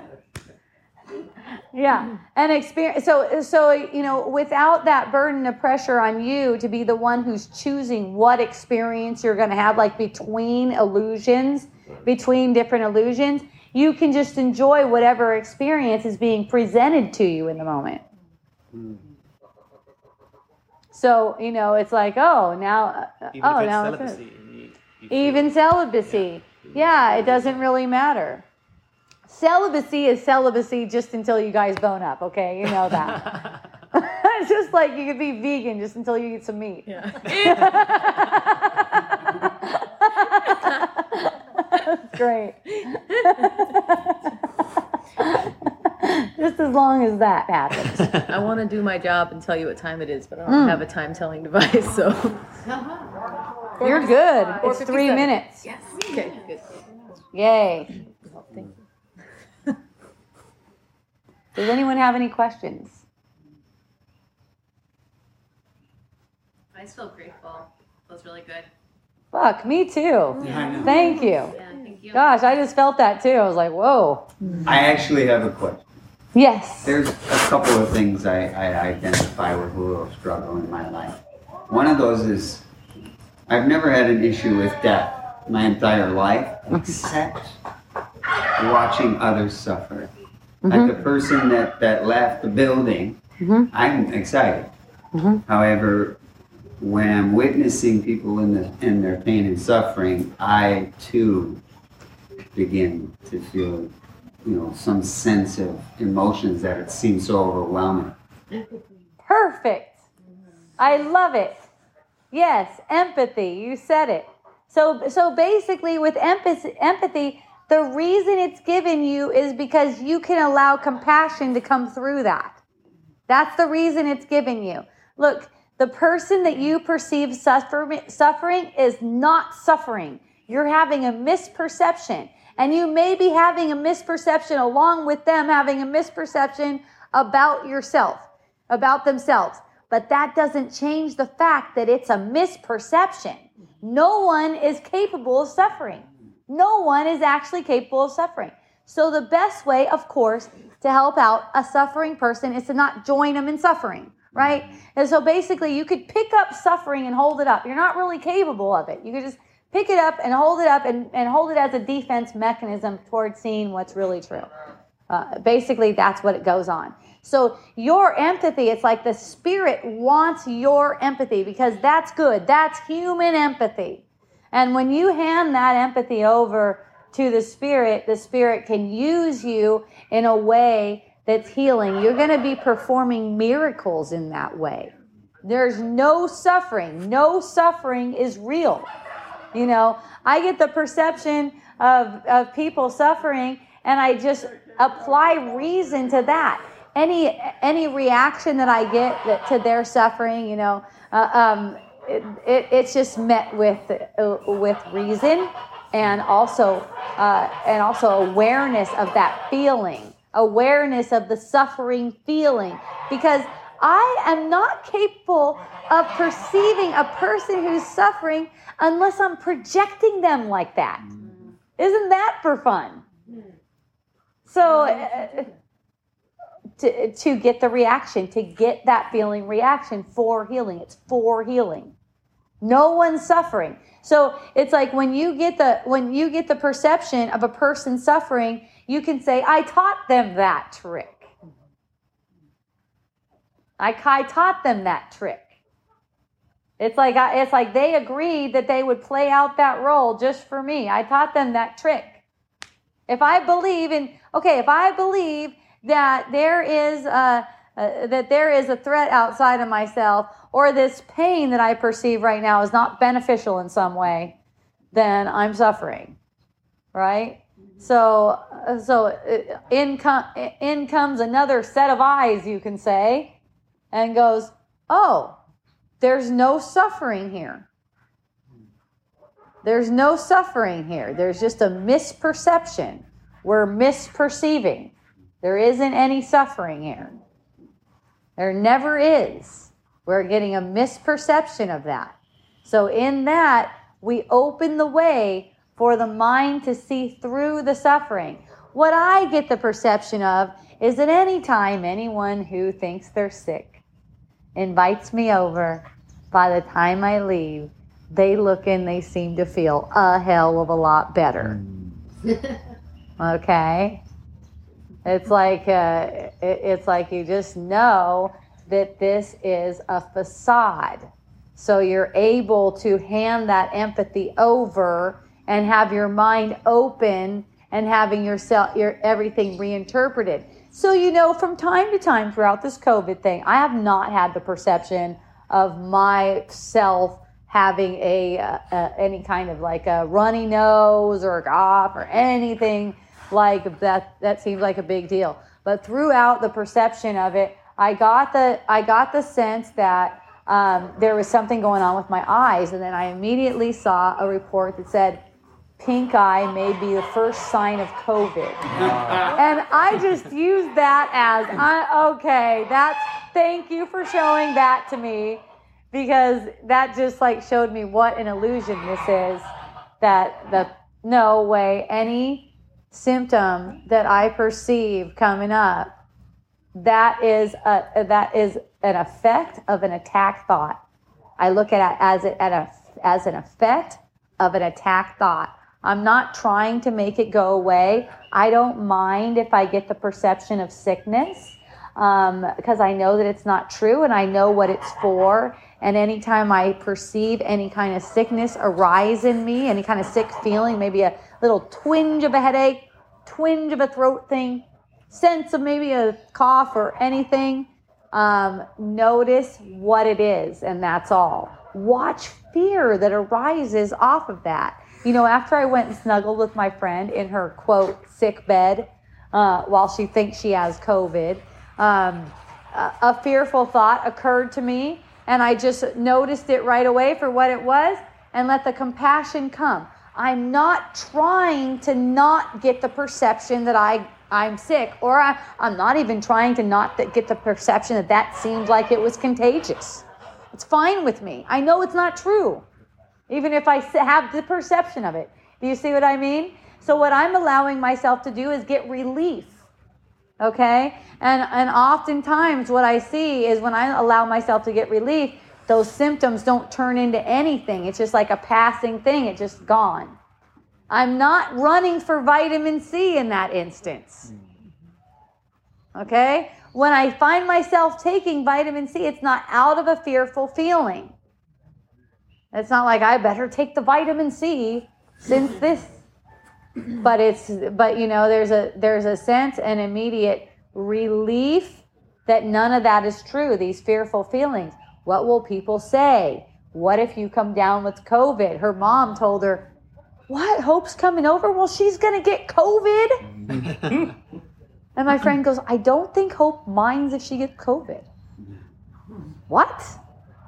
Yeah, And experience. So so you know without that burden of pressure on you to be the one who's choosing what experience you're going to have, like between illusions, between different illusions, you can just enjoy whatever experience is being presented to you in the moment. So you know, it's like, oh, now, Even oh, now celibacy, this. you, you even celibacy. Yeah, it doesn't really matter. Celibacy is celibacy just until you guys bone up. Okay, you know that. it's just like you could be vegan just until you eat some meat. Yeah. That's great. just as long as that happens. I want to do my job and tell you what time it is, but I don't hmm. have a time telling device, so. You're good. It's three minutes. Yes. Okay, good. Yay. Does anyone have any questions? I just feel grateful. Feels really good. Fuck, me too. Yeah, I know. Thank you. Yeah, thank you. Gosh, I just felt that too. I was like, whoa. I actually have a question. Yes. There's a couple of things I, I identify with a little struggle in my life. One of those is I've never had an issue with death my entire life, except watching others suffer. Like the person that, that left the building, Mhm. I'm excited. Mhm. However, when I'm witnessing people in the in their pain and suffering, I too begin to feel, you know, some sense of emotions that it seems so overwhelming. Perfect. I love it. Yes, empathy. You said it. So so basically with empathy, empathy, the reason it's given you is because you can allow compassion to come through that. That's the reason it's given you. Look, the person that you perceive suffer, suffering is not suffering. You're having a misperception. And you may be having a misperception along with them having a misperception about yourself, about themselves. But that doesn't change the fact that it's a misperception. No one is capable of suffering. No one is actually capable of suffering. So the best way, of course, to help out a suffering person is to not join them in suffering, right? And so basically, you could pick up suffering and hold it up. You're not really capable of it. You could just pick it up and hold it up and, and hold it as a defense mechanism towards seeing what's really true. Uh, basically, that's what it goes on. So your empathy, it's like the spirit wants your empathy because that's good. That's human empathy. And when you hand that empathy over to the spirit, the spirit can use you in a way that's healing. You're going to be performing miracles in that way. There's no suffering. No suffering is real. You know, I get the perception of, of people suffering and I just apply reason to that. Any any reaction that I get to their suffering, you know, uh, um, it, it, it's just met with uh, with reason and also uh, and also awareness of that feeling, awareness of the suffering feeling, because I am not capable of perceiving a person who's suffering unless I'm projecting them like that. Isn't that for fun? So, uh, to, to get the reaction, to get that feeling reaction for healing, it's for healing. No one's suffering. So it's like when you get the when you get the perception of a person suffering, you can say, "I taught them that trick." I, I taught them that trick. It's like it's like they agreed that they would play out that role just for me. I taught them that trick. If I believe in okay, if I believe that there is a, uh, that there is a threat outside of myself, or this pain that I perceive right now is not beneficial in some way, then I'm suffering, right? So, uh, so uh, in, com- in comes another set of eyes, you can say, and goes, "Oh, there's no suffering here." There's no suffering here. There's just a misperception. We're misperceiving. There isn't any suffering here. There never is. We're getting a misperception of that. So, in that, we open the way for the mind to see through the suffering. What I get the perception of is that anytime anyone who thinks they're sick invites me over, by the time I leave, they look and they seem to feel a hell of a lot better. Mm. okay? It's like uh, it, it's like you just know that this is a facade. So you're able to hand that empathy over and have your mind open and having yourself your everything reinterpreted. So, you know, from time to time throughout this COVID thing, I have not had the perception of myself having a, uh, uh, any kind of like a runny nose or a cough or anything like that. That seems like a big deal. But throughout the perception of it, I got the I got the sense that um, there was something going on with my eyes, and then I immediately saw a report that said pink eye may be the first sign of COVID. and I just used that as, I, okay, that's, thank you for showing that to me because that just like showed me what an illusion this is. That the, no way, any symptom that I perceive coming up, that is a, that is an effect of an attack thought. I look at it as it at a, as an effect of an attack thought. I'm not trying to make it go away. I don't mind if I get the perception of sickness because um, I know that it's not true and I know what it's for. And anytime I perceive any kind of sickness arise in me, any kind of sick feeling, maybe a little twinge of a headache, twinge of a throat thing, sense of maybe a cough or anything, um, notice what it is, and that's all. Watch fear that arises off of that. You know, after I went and snuggled with my friend in her quote sick bed uh, while she thinks she has COVID, um, a, a fearful thought occurred to me, and I just noticed it right away for what it was and let the compassion come. I'm not trying to not get the perception that I I'm sick, or I, I'm not even trying to not get the perception that that seemed like it was contagious. It's fine with me. I know it's not true even if I have the perception of it. Do you see what I mean? So, what I'm allowing myself to do is get relief. Okay? And, and oftentimes, what I see is when I allow myself to get relief, those symptoms don't turn into anything. It's just like a passing thing, it's just gone. I'm not running for vitamin C in that instance. Okay? When I find myself taking vitamin C, it's not out of a fearful feeling. It's not like I better take the vitamin C since this but it's but you know there's a there's a sense and immediate relief that none of that is true these fearful feelings what will people say? What if you come down with covid? Her mom told her what? Hope's coming over? Well she's gonna get covid. And my friend goes i don't think hope minds if she gets covid. What?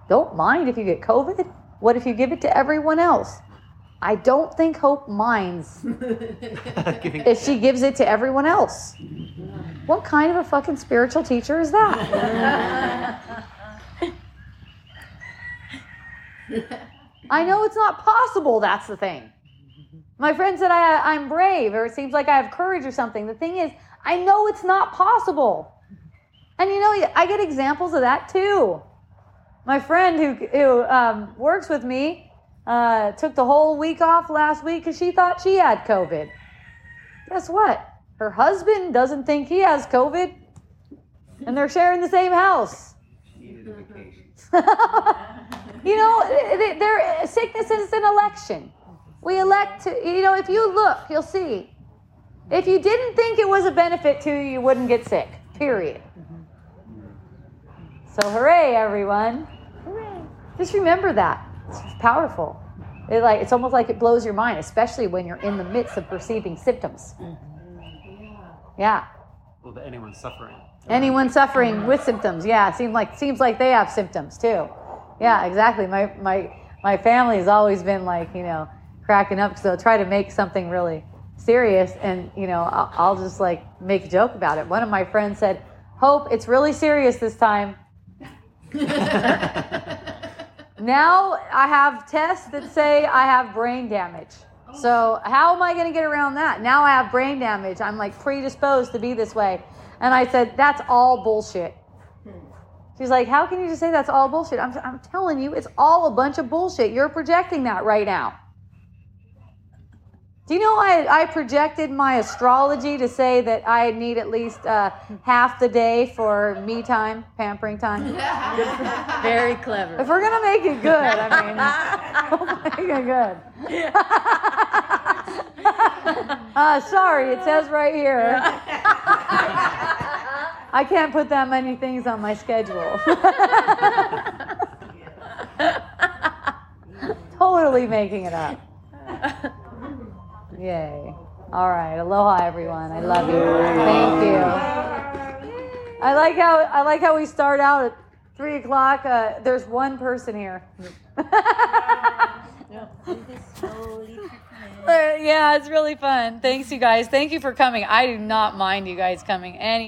Don't mind if you get covid? What if you give it to everyone else? I don't think Hope minds if she gives it to everyone else. What kind of a fucking spiritual teacher is that? I know it's not possible, that's the thing. My friend said I, I'm brave, or it seems like I have courage or something. The thing is, I know it's not possible. And you know, I get examples of that too. My friend who, who um, works with me uh, took the whole week off last week because she thought she had COVID. Guess what? Her husband doesn't think he has COVID, and they're sharing the same house. you know, their sickness is an election. We elect to, you know, if you look, you'll see. If you didn't think it was a benefit to you, you wouldn't get sick, period. So, hooray, everyone. Hooray. Just remember that. It's powerful. It like it's almost like it blows your mind, especially when you're in the midst of perceiving symptoms. Mm-hmm. Yeah. Well, anyone suffering. Anyone suffering with symptoms, yeah, seems like seems like they have symptoms too. Yeah, exactly. My my my family has always been like you know cracking up because they'll try to make something really serious, and you know I'll, I'll just like make a joke about it. One of my friends said, "Hope it's really serious this time." Now I have tests that say I have brain damage. Oh, so how am I going to get around that? Now I have brain damage. I'm like predisposed to be this way. And I said, that's all bullshit. She's like, how can you just say that's all bullshit? I'm, I'm telling you, it's all a bunch of bullshit. You're projecting that right now. Do you know I, I projected my astrology to say that I need at least uh, half the day for me time, pampering time? Very clever. If we're gonna make it good, I mean, we'll make it good. uh, sorry, it says right here. I can't put that many things on my schedule. totally making it up. Yay. All right. Aloha everyone. I love you. Thank you. I like how I like how we start out at three o'clock. Uh, there's one person here. Uh, yeah, it's really fun. Thanks, you guys. Thank you for coming. I do not mind you guys coming any.